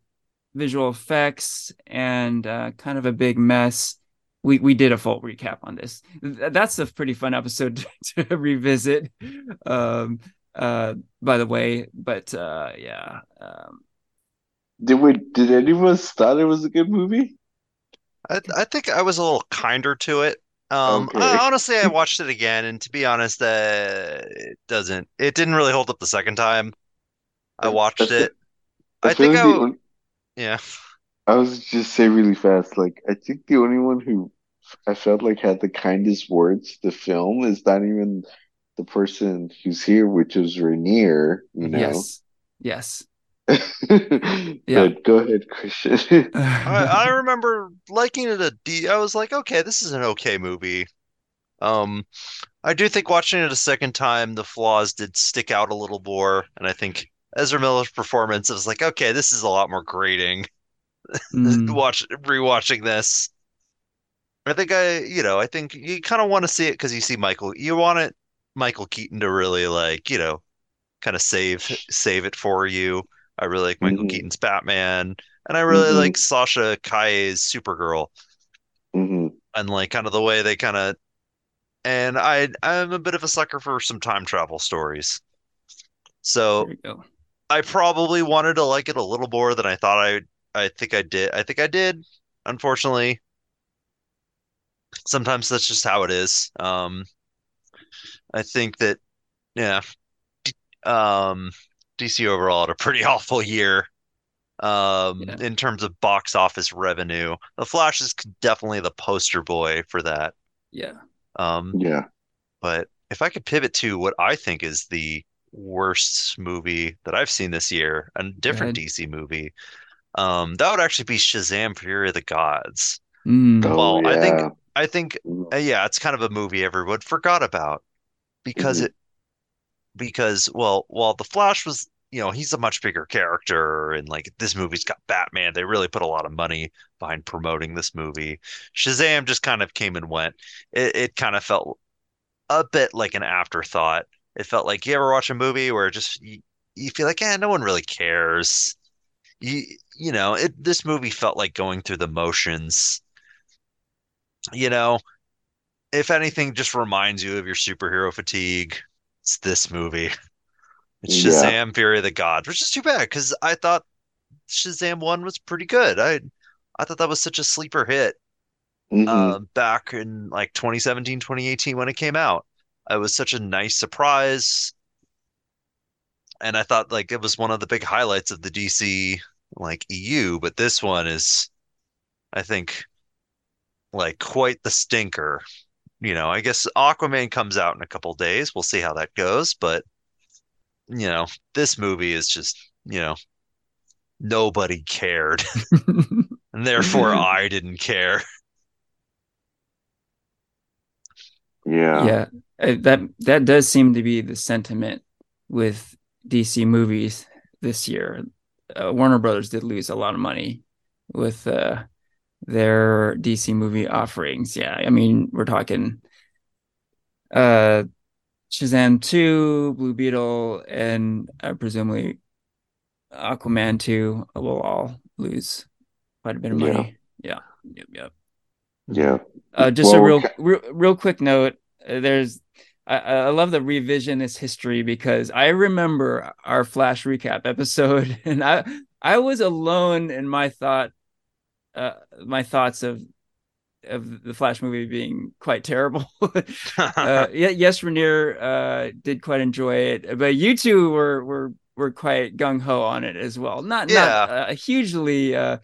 visual effects and uh, kind of a big mess. We we did a full recap on this. That's a pretty fun episode to, to revisit. Um, uh, by the way, but uh, yeah, um, Did we, did anyone thought it was a good movie? I I think I was a little kinder to it. Um, Okay. I, honestly, I watched it again, and to be honest, uh, it doesn't. It didn't really hold up the second time I I, I watched it. I I think like I, the only, yeah. I was just say really fast, like I think the only one who I felt like had the kindest words to the film is not even the person who's here, which is Rainier, you know. yes, yes, yeah. But go ahead, Christian. I I remember liking it a D. I was like, okay, this is an okay movie. Um, I do think watching it a second time, the flaws did stick out a little more, and I think Ezra Miller's performance was like, okay, this is a lot more grating. Mm, Watch rewatching this. I think I, you know, I think you kind of want to see it because you see Michael. You want it, Michael Keaton to really like, you know, kind of save save it for you. I really like Michael hmm Keaton's Batman, and I really hmm like Sasha Calle's Supergirl, hmm and like kind of the way they kind of. And I, I'm a bit of a sucker for some time travel stories, so. I probably wanted to like it a little more than I thought I. I think I did. I think I did. Unfortunately, sometimes that's just how it is. Um, I think that yeah, um, DC overall had a pretty awful year um, Yeah, in terms of box office revenue. The Flash is definitely the poster boy for that. yeah, Um, Yeah. but if I could pivot to what I think is the worst movie that I've seen this year, a different ahead. DC movie, um, that would actually be Shazam: Fury of the Gods. Mm, Oh Well, I think yeah. I think uh, yeah, it's kind of a movie everyone forgot about because hmm it because well, while The Flash was you know, he's a much bigger character, and like this movie's got Batman. They really put a lot of money behind promoting this movie. Shazam just kind of came and went. It, it kind of felt a bit like an afterthought. It felt like you ever watch a movie where just you, you feel like, yeah, no one really cares. You you know, it this movie felt like going through the motions. You know, if anything, just reminds you of your superhero fatigue. It's this movie. It's Yeah. Shazam: Fury of the Gods, which is too bad because I thought Shazam one was pretty good. I I thought that was such a sleeper hit hmm uh, back in like 2017, 2018 when it came out. It was such a nice surprise, and I thought like it was one of the big highlights of the DC like EU. But this one is, I think, like quite the stinker. You know, I guess Aquaman comes out in a couple days. We'll see how that goes, but you know, this movie is just, you know, nobody cared, and therefore I didn't care. Yeah. yeah, that that does seem to be the sentiment with DC movies this year. Uh, Warner Brothers did lose a lot of money with uh, their DC movie offerings. Yeah, I mean, we're talking uh, Shazam 2, Blue Beetle, and uh, presumably Aquaman 2 will all lose quite a bit of money. Yeah. Yep. Yep. Yeah. Uh, just Well, a real, real, real quick note. There's, I, I love the revisionist history because I remember our Flash recap episode, and I, I was alone in my thought, uh, my thoughts of, of the Flash movie being quite terrible. uh, yeah, yes, Rainier uh, did quite enjoy it, but you two were were were quite gung ho on it as well. Not Yeah. not uh, hugely uh,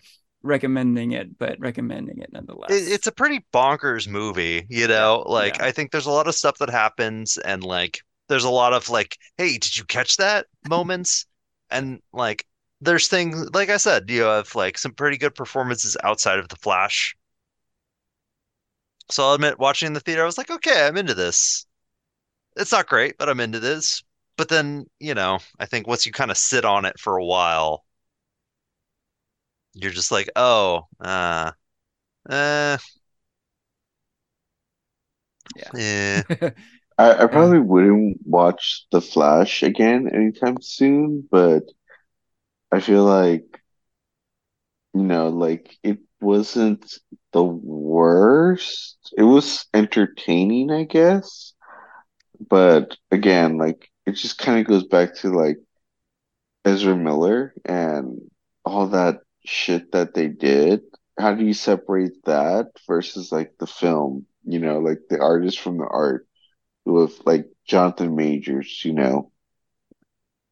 recommending it, but recommending it nonetheless. it, it's a pretty bonkers movie, you know? Like, yeah. I think there's a lot of stuff that happens, and like, there's a lot of like, hey, did you catch that moments? And like, there's things, like I said, you have like some pretty good performances outside of The Flash. So I'll admit, watching in the theater, I was like, okay, I'm into this. It's not great, but I'm into this. But then, you know, I think once you kind of sit on it for a while, you're just like, oh, uh, uh, Yeah. eh. I, I probably wouldn't watch The Flash again anytime soon, but I feel like, you know, like it wasn't the worst. It was entertaining, I guess. But again, like it just kind of goes back to like Ezra Miller and all that shit that they did. How do you separate that versus like the film? You know, like the artist from the art with like Jonathan Majors, you know.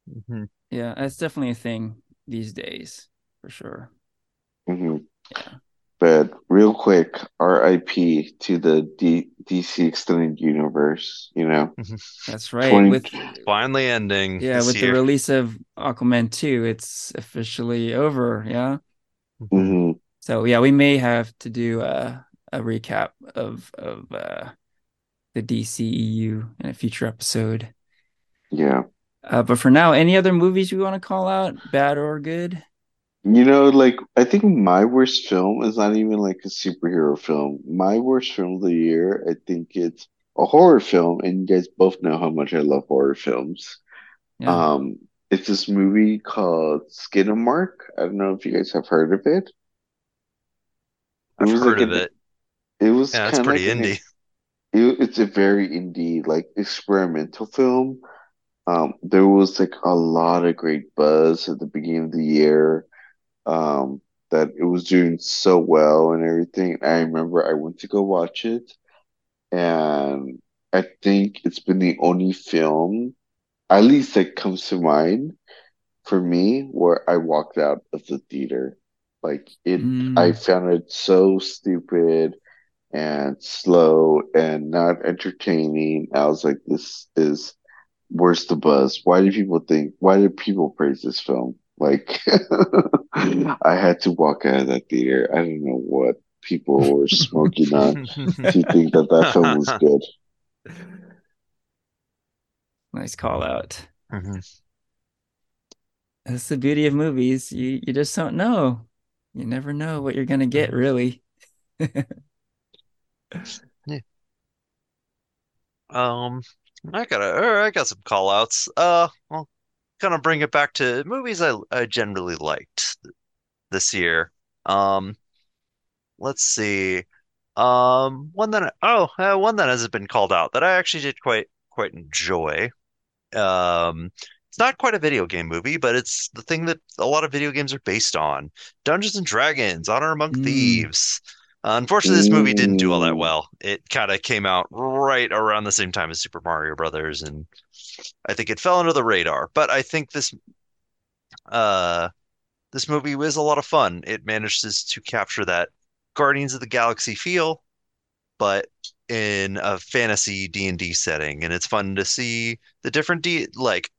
Mhm. yeah, that's definitely a thing these days for sure. hmm Yeah. But real quick, RIP to the D DC Extended Universe, you know. That's right. 20 With Finally ending yeah, this with the release of Aquaman 2, it's officially over. Yeah. hmm So yeah, we may have to do a a recap of of uh, the DCEU in a future episode. Yeah. Uh, but for now, any other movies we want to call out, bad or good? You know, like I think my worst film is not even like a superhero film. My worst film of the year, I think it's a horror film, and you guys both know how much I love horror films. Yeah. Um, it's this movie called Skinamarink. I don't know if you guys have heard of it. It I've was heard like of an- it. It was Yeah, it's of pretty like an indie. It, it's a very indie, like experimental film. Um, there was like a lot of great buzz at the beginning of the year. Um, that it was doing so well and everything. I remember I went to go watch it, and I think it's been the only film, at least that comes to mind for me, where I walked out of the theater. Like it, Mm. I found it so stupid and slow and not entertaining. I was like, this is where's the buzz? Why do people think, why do people praise this film? Like, I had to walk out of that theater. I don't know what people were smoking on to think that that film was good. Nice call out. Mhm. That's the beauty of movies. You you just don't know. You never know what you're gonna get, Mhm. really. Yeah. Um, I got I got some call outs. Uh, I'll kind of bring it back to movies I I generally liked this year. Um, let's see. Um, one that oh, uh, one that hasn't been called out that I actually did quite quite enjoy. Um, it's not quite a video game movie, but it's the thing that a lot of video games are based on. Dungeons and Dragons, Honor Among Mm, Thieves. Uh, unfortunately, this movie didn't do all that well. It kind of came out right around the same time as Super Mario Brothers, and I think it fell under the radar. But I think this uh this movie was a lot of fun. It manages to capture that Guardians of the Galaxy feel, but in a fantasy D&D setting, and it's fun to see the different D like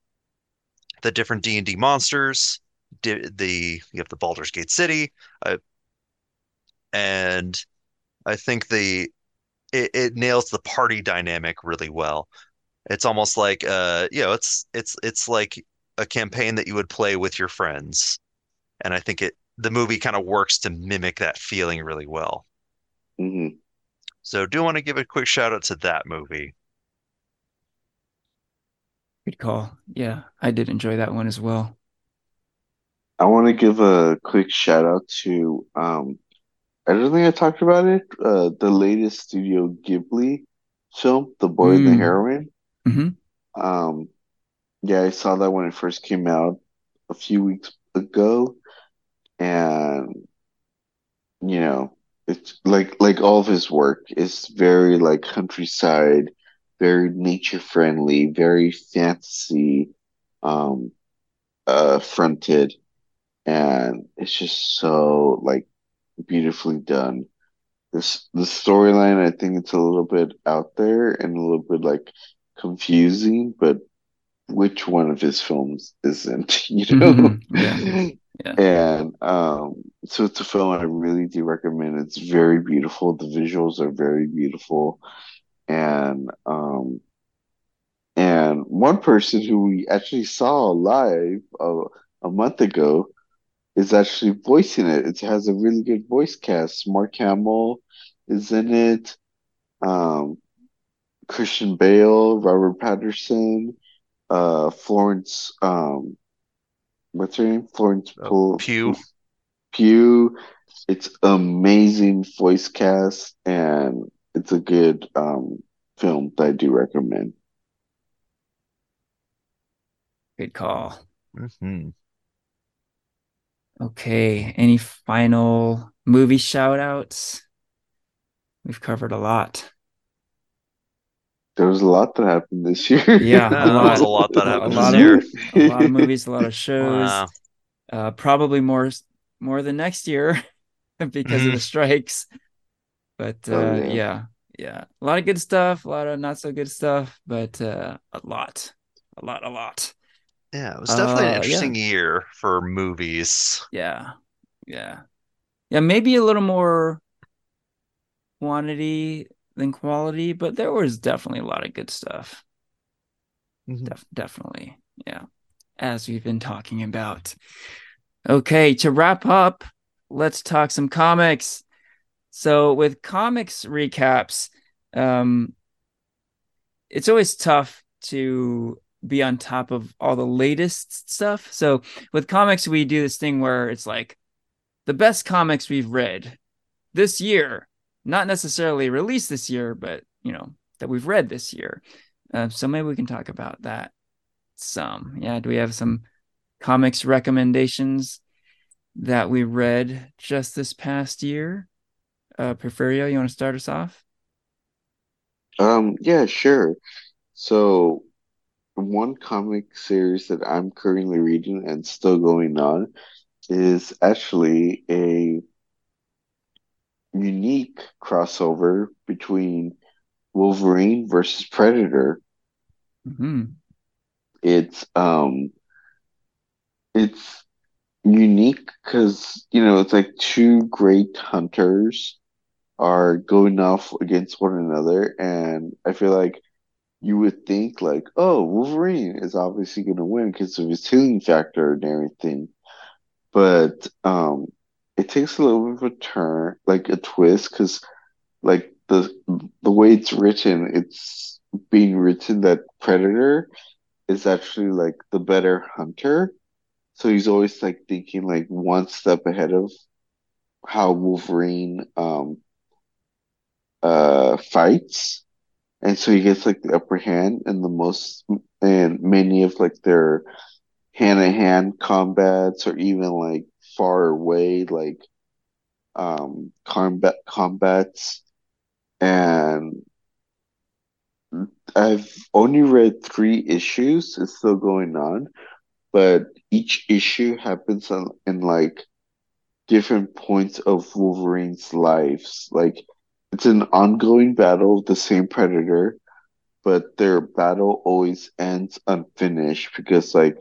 the different D&D monsters. Di the you have the Baldur's Gate City, uh, and I think the it, it nails the party dynamic really well. It's almost like uh you know it's it's it's like a campaign that you would play with your friends, and I think it the movie kind of works to mimic that feeling really well. mhm. So do want to give a quick shout out to that movie. good call. Yeah, I did enjoy that one as well. I want to give a quick shout out to um I don't think I talked about it. Uh, the latest Studio Ghibli film, The Boy and the Mm, Heron. Hmm Um, yeah, I saw that when it first came out a few weeks ago, and you know, it's like like all of his work is very like countryside, very nature friendly, very fantasy, um, uh, fronted, and it's just so like beautifully done. This the storyline, I think it's a little bit out there and a little bit like confusing, but which one of his films isn't, you know? Yeah, yeah. And um, so it's a film I really do recommend. It's very beautiful. The visuals are very beautiful. And um, and one person who we actually saw live a, a month ago is actually voicing it. It has a really good voice cast. Mark Hamill is in it. Um, Christian Bale, Robert Pattinson, uh, Florence, um, what's her name? Florence Uh, Pugh. Pew. Pugh. It's amazing voice cast, and it's a good um film that I do recommend. Good call. hmm Okay, any final movie shout outs? We've covered a lot. There was a lot that happened this year. Yeah, Yeah, a there was lot. a lot that A, a happened lot this of year. a lot of movies, a lot of shows. Wow. Uh, probably more more than next year because of the Mhm. strikes. But Oh uh, yeah. yeah, yeah, a lot of good stuff, a lot of not so good stuff, but uh, a lot, a lot, a lot. Yeah, it was definitely an Uh, yeah, interesting year for movies. yeah, yeah, yeah. Maybe a little more quantity than quality, but there was definitely a lot of good stuff. Mhm. Def- definitely, yeah. As we've been talking about. Okay, to wrap up, let's talk some comics. So with comics recaps, um, it's always tough to be on top of all the latest stuff. So with comics, we do this thing where it's like the best comics we've read this year, not necessarily released this year, but you know that we've read this year. Uh, so maybe we can talk about that some. Yeah, do we have some comics recommendations that we read just this past year? Uh, Porfirio, you want to start us off? Um, yeah, sure. So one comic series that I'm currently reading and still going on is actually a unique crossover between Wolverine versus Predator. hmm It's um it's unique because you know it's like two great hunters are going off against one another and I feel like you would think like, oh, Wolverine is obviously going to win because of his healing factor and everything. But um, it takes a little bit of a turn, like a twist, because like the the way it's written, it's being written that Predator is actually like the better hunter. So he's always like thinking like one step ahead of how Wolverine um uh fights. And so he gets like the upper hand and the most and many of like their hand to hand combats or even like far away like um combat combats and I've only read three issues. It's still going on, but each issue happens on, in like different points of Wolverine's lives. Like it's an ongoing battle with the same predator, but their battle always ends unfinished because like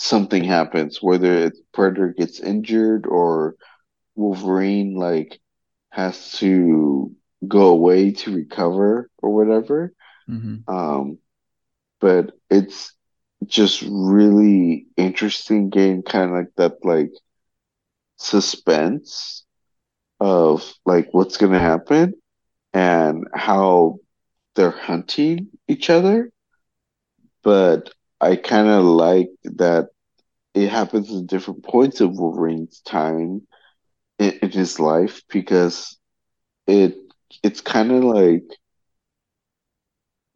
something happens, whether it's predator gets injured or Wolverine like has to go away to recover or whatever. Mm-hmm. Um, but it's just really interesting game, kind of like that, like suspense of like what's gonna happen and how they're hunting each other. But I kind of like that it happens at different points of Wolverine's time in, in his life because it it's kind of like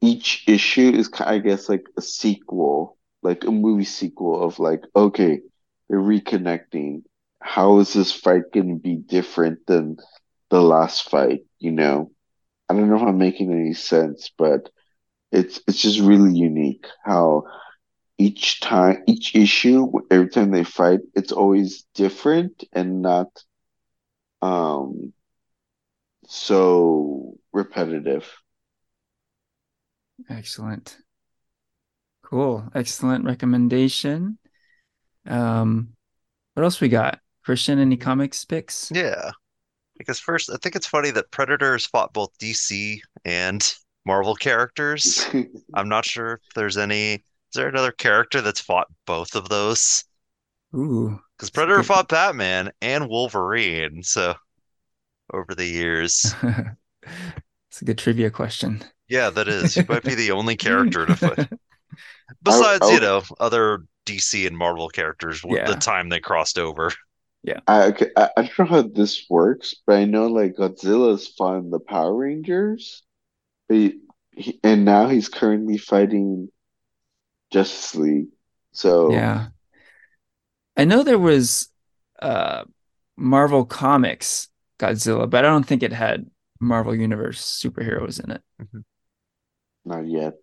each issue is I guess like a sequel, like a movie sequel of like okay, they're reconnecting. How is this fight going to be different than the last fight? You know, I don't know if I'm making any sense, but it's it's just really unique how each time each issue every time they fight it's always different and not um so repetitive. Excellent. Cool. Excellent recommendation. Um, what else we got? Christian, any comics picks? Yeah. Because first, I think it's funny that Predators fought both DC and Marvel characters. I'm not sure if there's any. Is there another character that's fought both of those? Ooh, Because Predator good. fought Batman and Wolverine, so over the years. It's a good trivia question. Yeah, that is. He might be the only character to fight. I, Besides, I you oh. know, other DC and Marvel characters, w- the time they crossed over. yeah. I, okay, I I don't know how this works, but I know like Godzilla's fought the Power Rangers, but he, he, and now he's currently fighting Justice League. So Yeah. I know there was uh Marvel Comics Godzilla, but I don't think it had Marvel Universe superheroes in it. Mhm. not yet.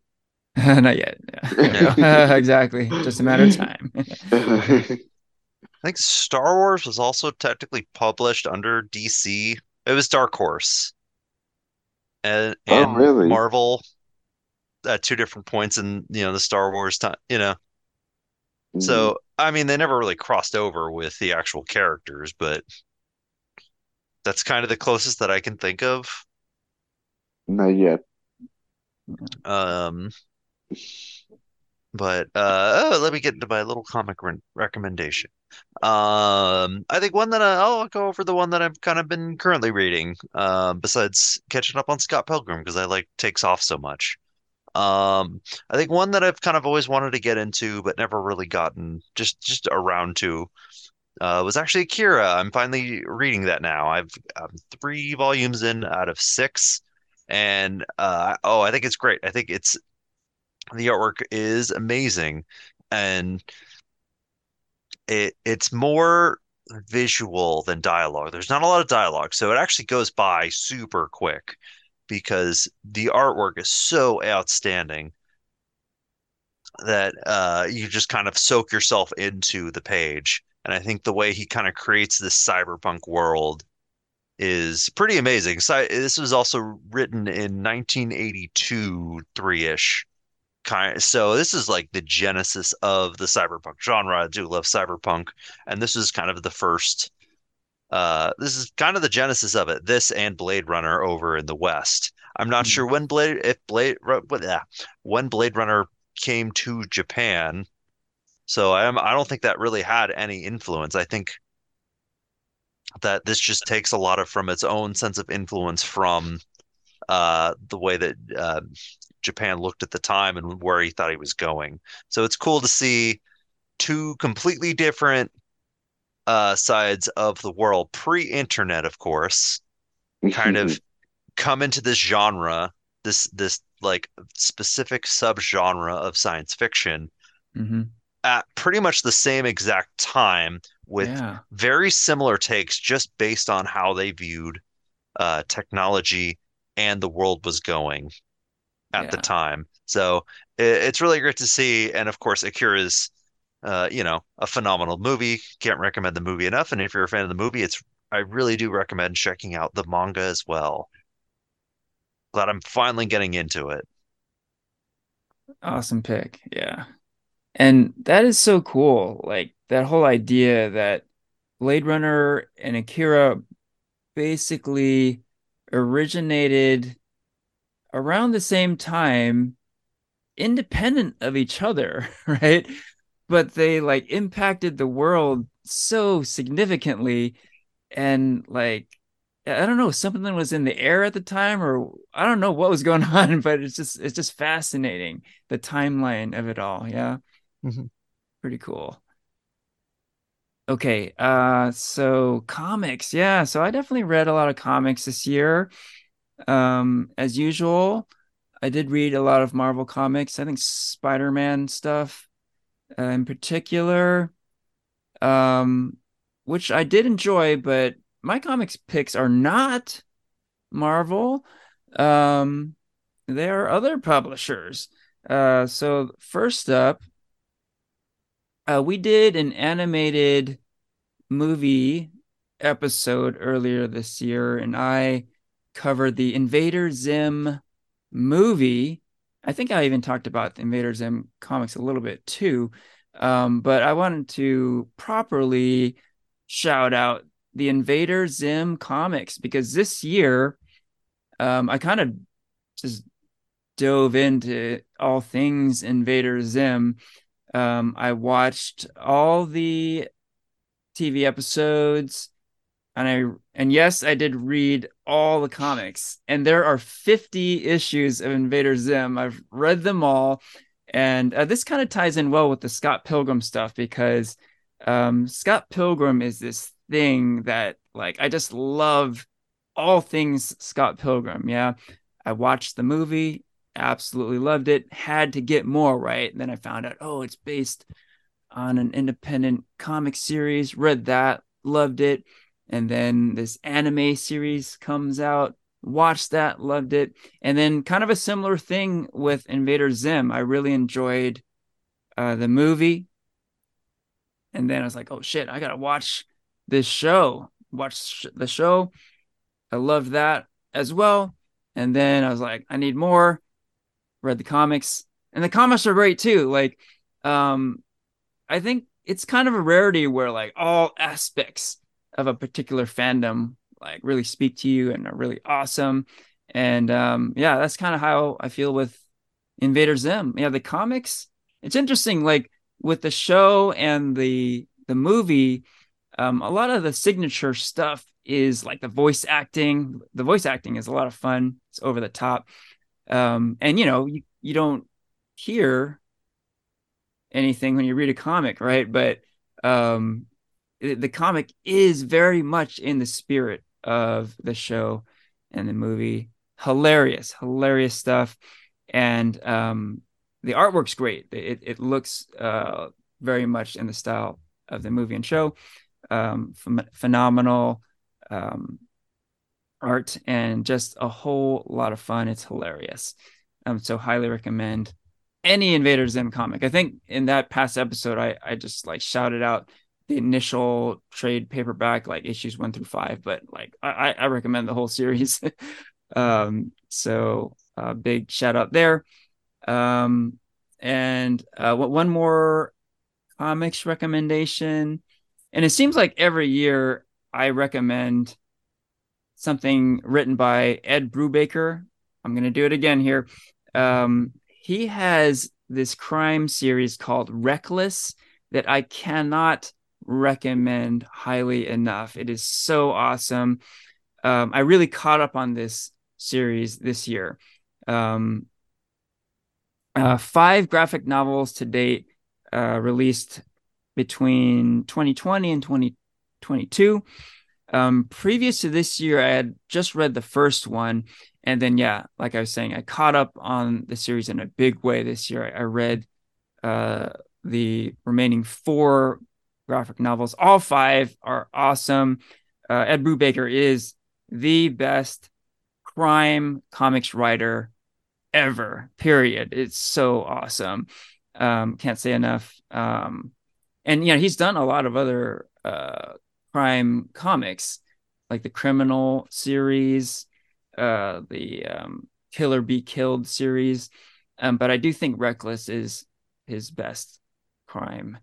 Not yet. Yeah. Exactly. Just a matter of time. I think Star Wars was also technically published under DC. It was Dark Horse and Oh, really? Marvel at two different points in, you know, the Star Wars time, you know. Mm, So, I mean, they never really crossed over with the actual characters, but that's kind of the closest that I can think of. not yet. Um, but uh, oh, let me get into my little comic re recommendation. Um, I think one that I, I'll go over the one that I've kind of been currently reading, um, besides catching up on Scott Pilgrim because I like takes off so much. Um, I think one that I've kind of always wanted to get into but never really gotten just just around to uh, was actually Akira. I'm finally reading that now. I've um, three volumes in out of six, and uh, oh, I think it's great. I think it's the artwork is amazing, and it it's more visual than dialogue. There's not a lot of dialogue, so it actually goes by super quick because the artwork is so outstanding that uh, you just kind of soak yourself into the page. And I think the way he kind of creates this cyberpunk world is pretty amazing. So this was also written in 1982, three-ish kind. So this is like the genesis of the cyberpunk genre. I do love cyberpunk, and this is kind of the first uh, this is kind of the genesis of it. This and Blade Runner over in the West. I'm not Mm. sure when Blade if Blade when Blade Runner came to Japan. So I am I don't think that really had any influence. I think that this just takes a lot of from its own sense of influence from uh, the way that uh, Japan looked at the time and where he thought he was going. So it's cool to see two completely different uh, sides of the world, pre-internet, of course, kind of come into this genre, this this like specific subgenre of science fiction hmm at pretty much the same exact time with Yeah. very similar takes just based on how they viewed uh, technology and the world was going at the time. So it, it's really great to see. And of course, Akira's, uh, you know, a phenomenal movie. Can't recommend the movie enough. And if you're a fan of the movie, it's I really do recommend checking out the manga as well. Glad I'm finally getting into it. Awesome pick. Yeah. And that is so cool. Like that whole idea that Blade Runner and Akira basically originated around the same time, independent of each other, right? But they like impacted the world so significantly. And like, I don't know, something was in the air at the time, or I don't know what was going on, but it's just it's just fascinating the timeline of it all. Yeah. Mhm. Pretty cool. Okay, uh so comics. Yeah, so I definitely read a lot of comics this year. Um as usual, I did read a lot of Marvel comics. I think Spider-Man stuff uh, in particular um which I did enjoy, but my comics picks are not Marvel. Um they are other publishers. Uh so first up Uh, we did an animated movie episode earlier this year, and I covered the Invader Zim movie. I think I even talked about the Invader Zim comics a little bit too. Um, but I wanted to properly shout out the Invader Zim comics because this year, um, I kind of just dove into all things Invader Zim. Um, I watched all the TV episodes, and I and yes, I did read all the comics, and there are 50 issues of Invader Zim. I've read them all, and uh, this kind of ties in well with the Scott Pilgrim stuff because um, Scott Pilgrim is this thing that like I just love all things Scott Pilgrim. Yeah, I watched the movie, absolutely loved it. Had to get more right. And then I found out, oh, it's based on an independent comic series. Read that, loved it. And then this anime series comes out. Watched that, loved it. And then kind of a similar thing with Invader Zim. I really enjoyed uh, the movie. And then I was like, oh shit, I gotta watch this show. Watch the show. I loved that as well. And then I was like, I need more. Read the comics, and the comics are great too. Like, um, I think it's kind of a rarity where like all aspects of a particular fandom like really speak to you and are really awesome. And um, yeah, that's kind of how I feel with Invader Zim. Yeah, the comics. It's interesting, like with the show and the the movie. Um, a lot of the signature stuff is like the voice acting. The voice acting is a lot of fun. It's over the top. Um, and you know, you, you don't hear anything when you read a comic, right? But um, the, comic is very much in the spirit of the show and the movie. Hilarious, hilarious stuff. And um, the artwork's great. It, it looks uh, very much in the style of the movie and show. Um, ph- phenomenal um, art and just a whole lot of fun. It's hilarious. Um, so highly recommend any Invader Zim comic. I think in that past episode, I I just like shouted out the initial trade paperback, like issues one through five, but like I I recommend the whole series. um, so uh, big shout out there. Um, and uh, one more comics recommendation, and it seems like every year I recommend something written by Ed Brubaker. I'm going to do it again here. Um, he has this crime series called Reckless that I cannot recommend highly enough. It is so awesome. Um, I really caught up on this series this year. Um, uh, five graphic novels to date uh, released between 2020 and 2022. Um, previous to this year, I had just read the first one. And then, yeah, like I was saying, I caught up on the series in a big way this year. I, I read uh, the remaining four graphic novels. All five are awesome. Uh, Ed Brubaker is the best crime comics writer ever, period. It's so awesome. Um, can't say enough. Um, and, you know, he's done a lot of other uh, crime comics, like the Criminal series, uh, the um, Kill or Be Killed series. Um, but I do think Reckless is his best crime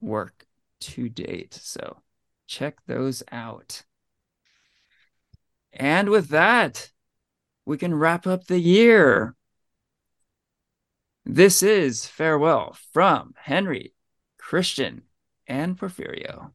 work to date. So check those out. And with that, we can wrap up the year. This is Farewell from Henry, Christian, and Porfirio.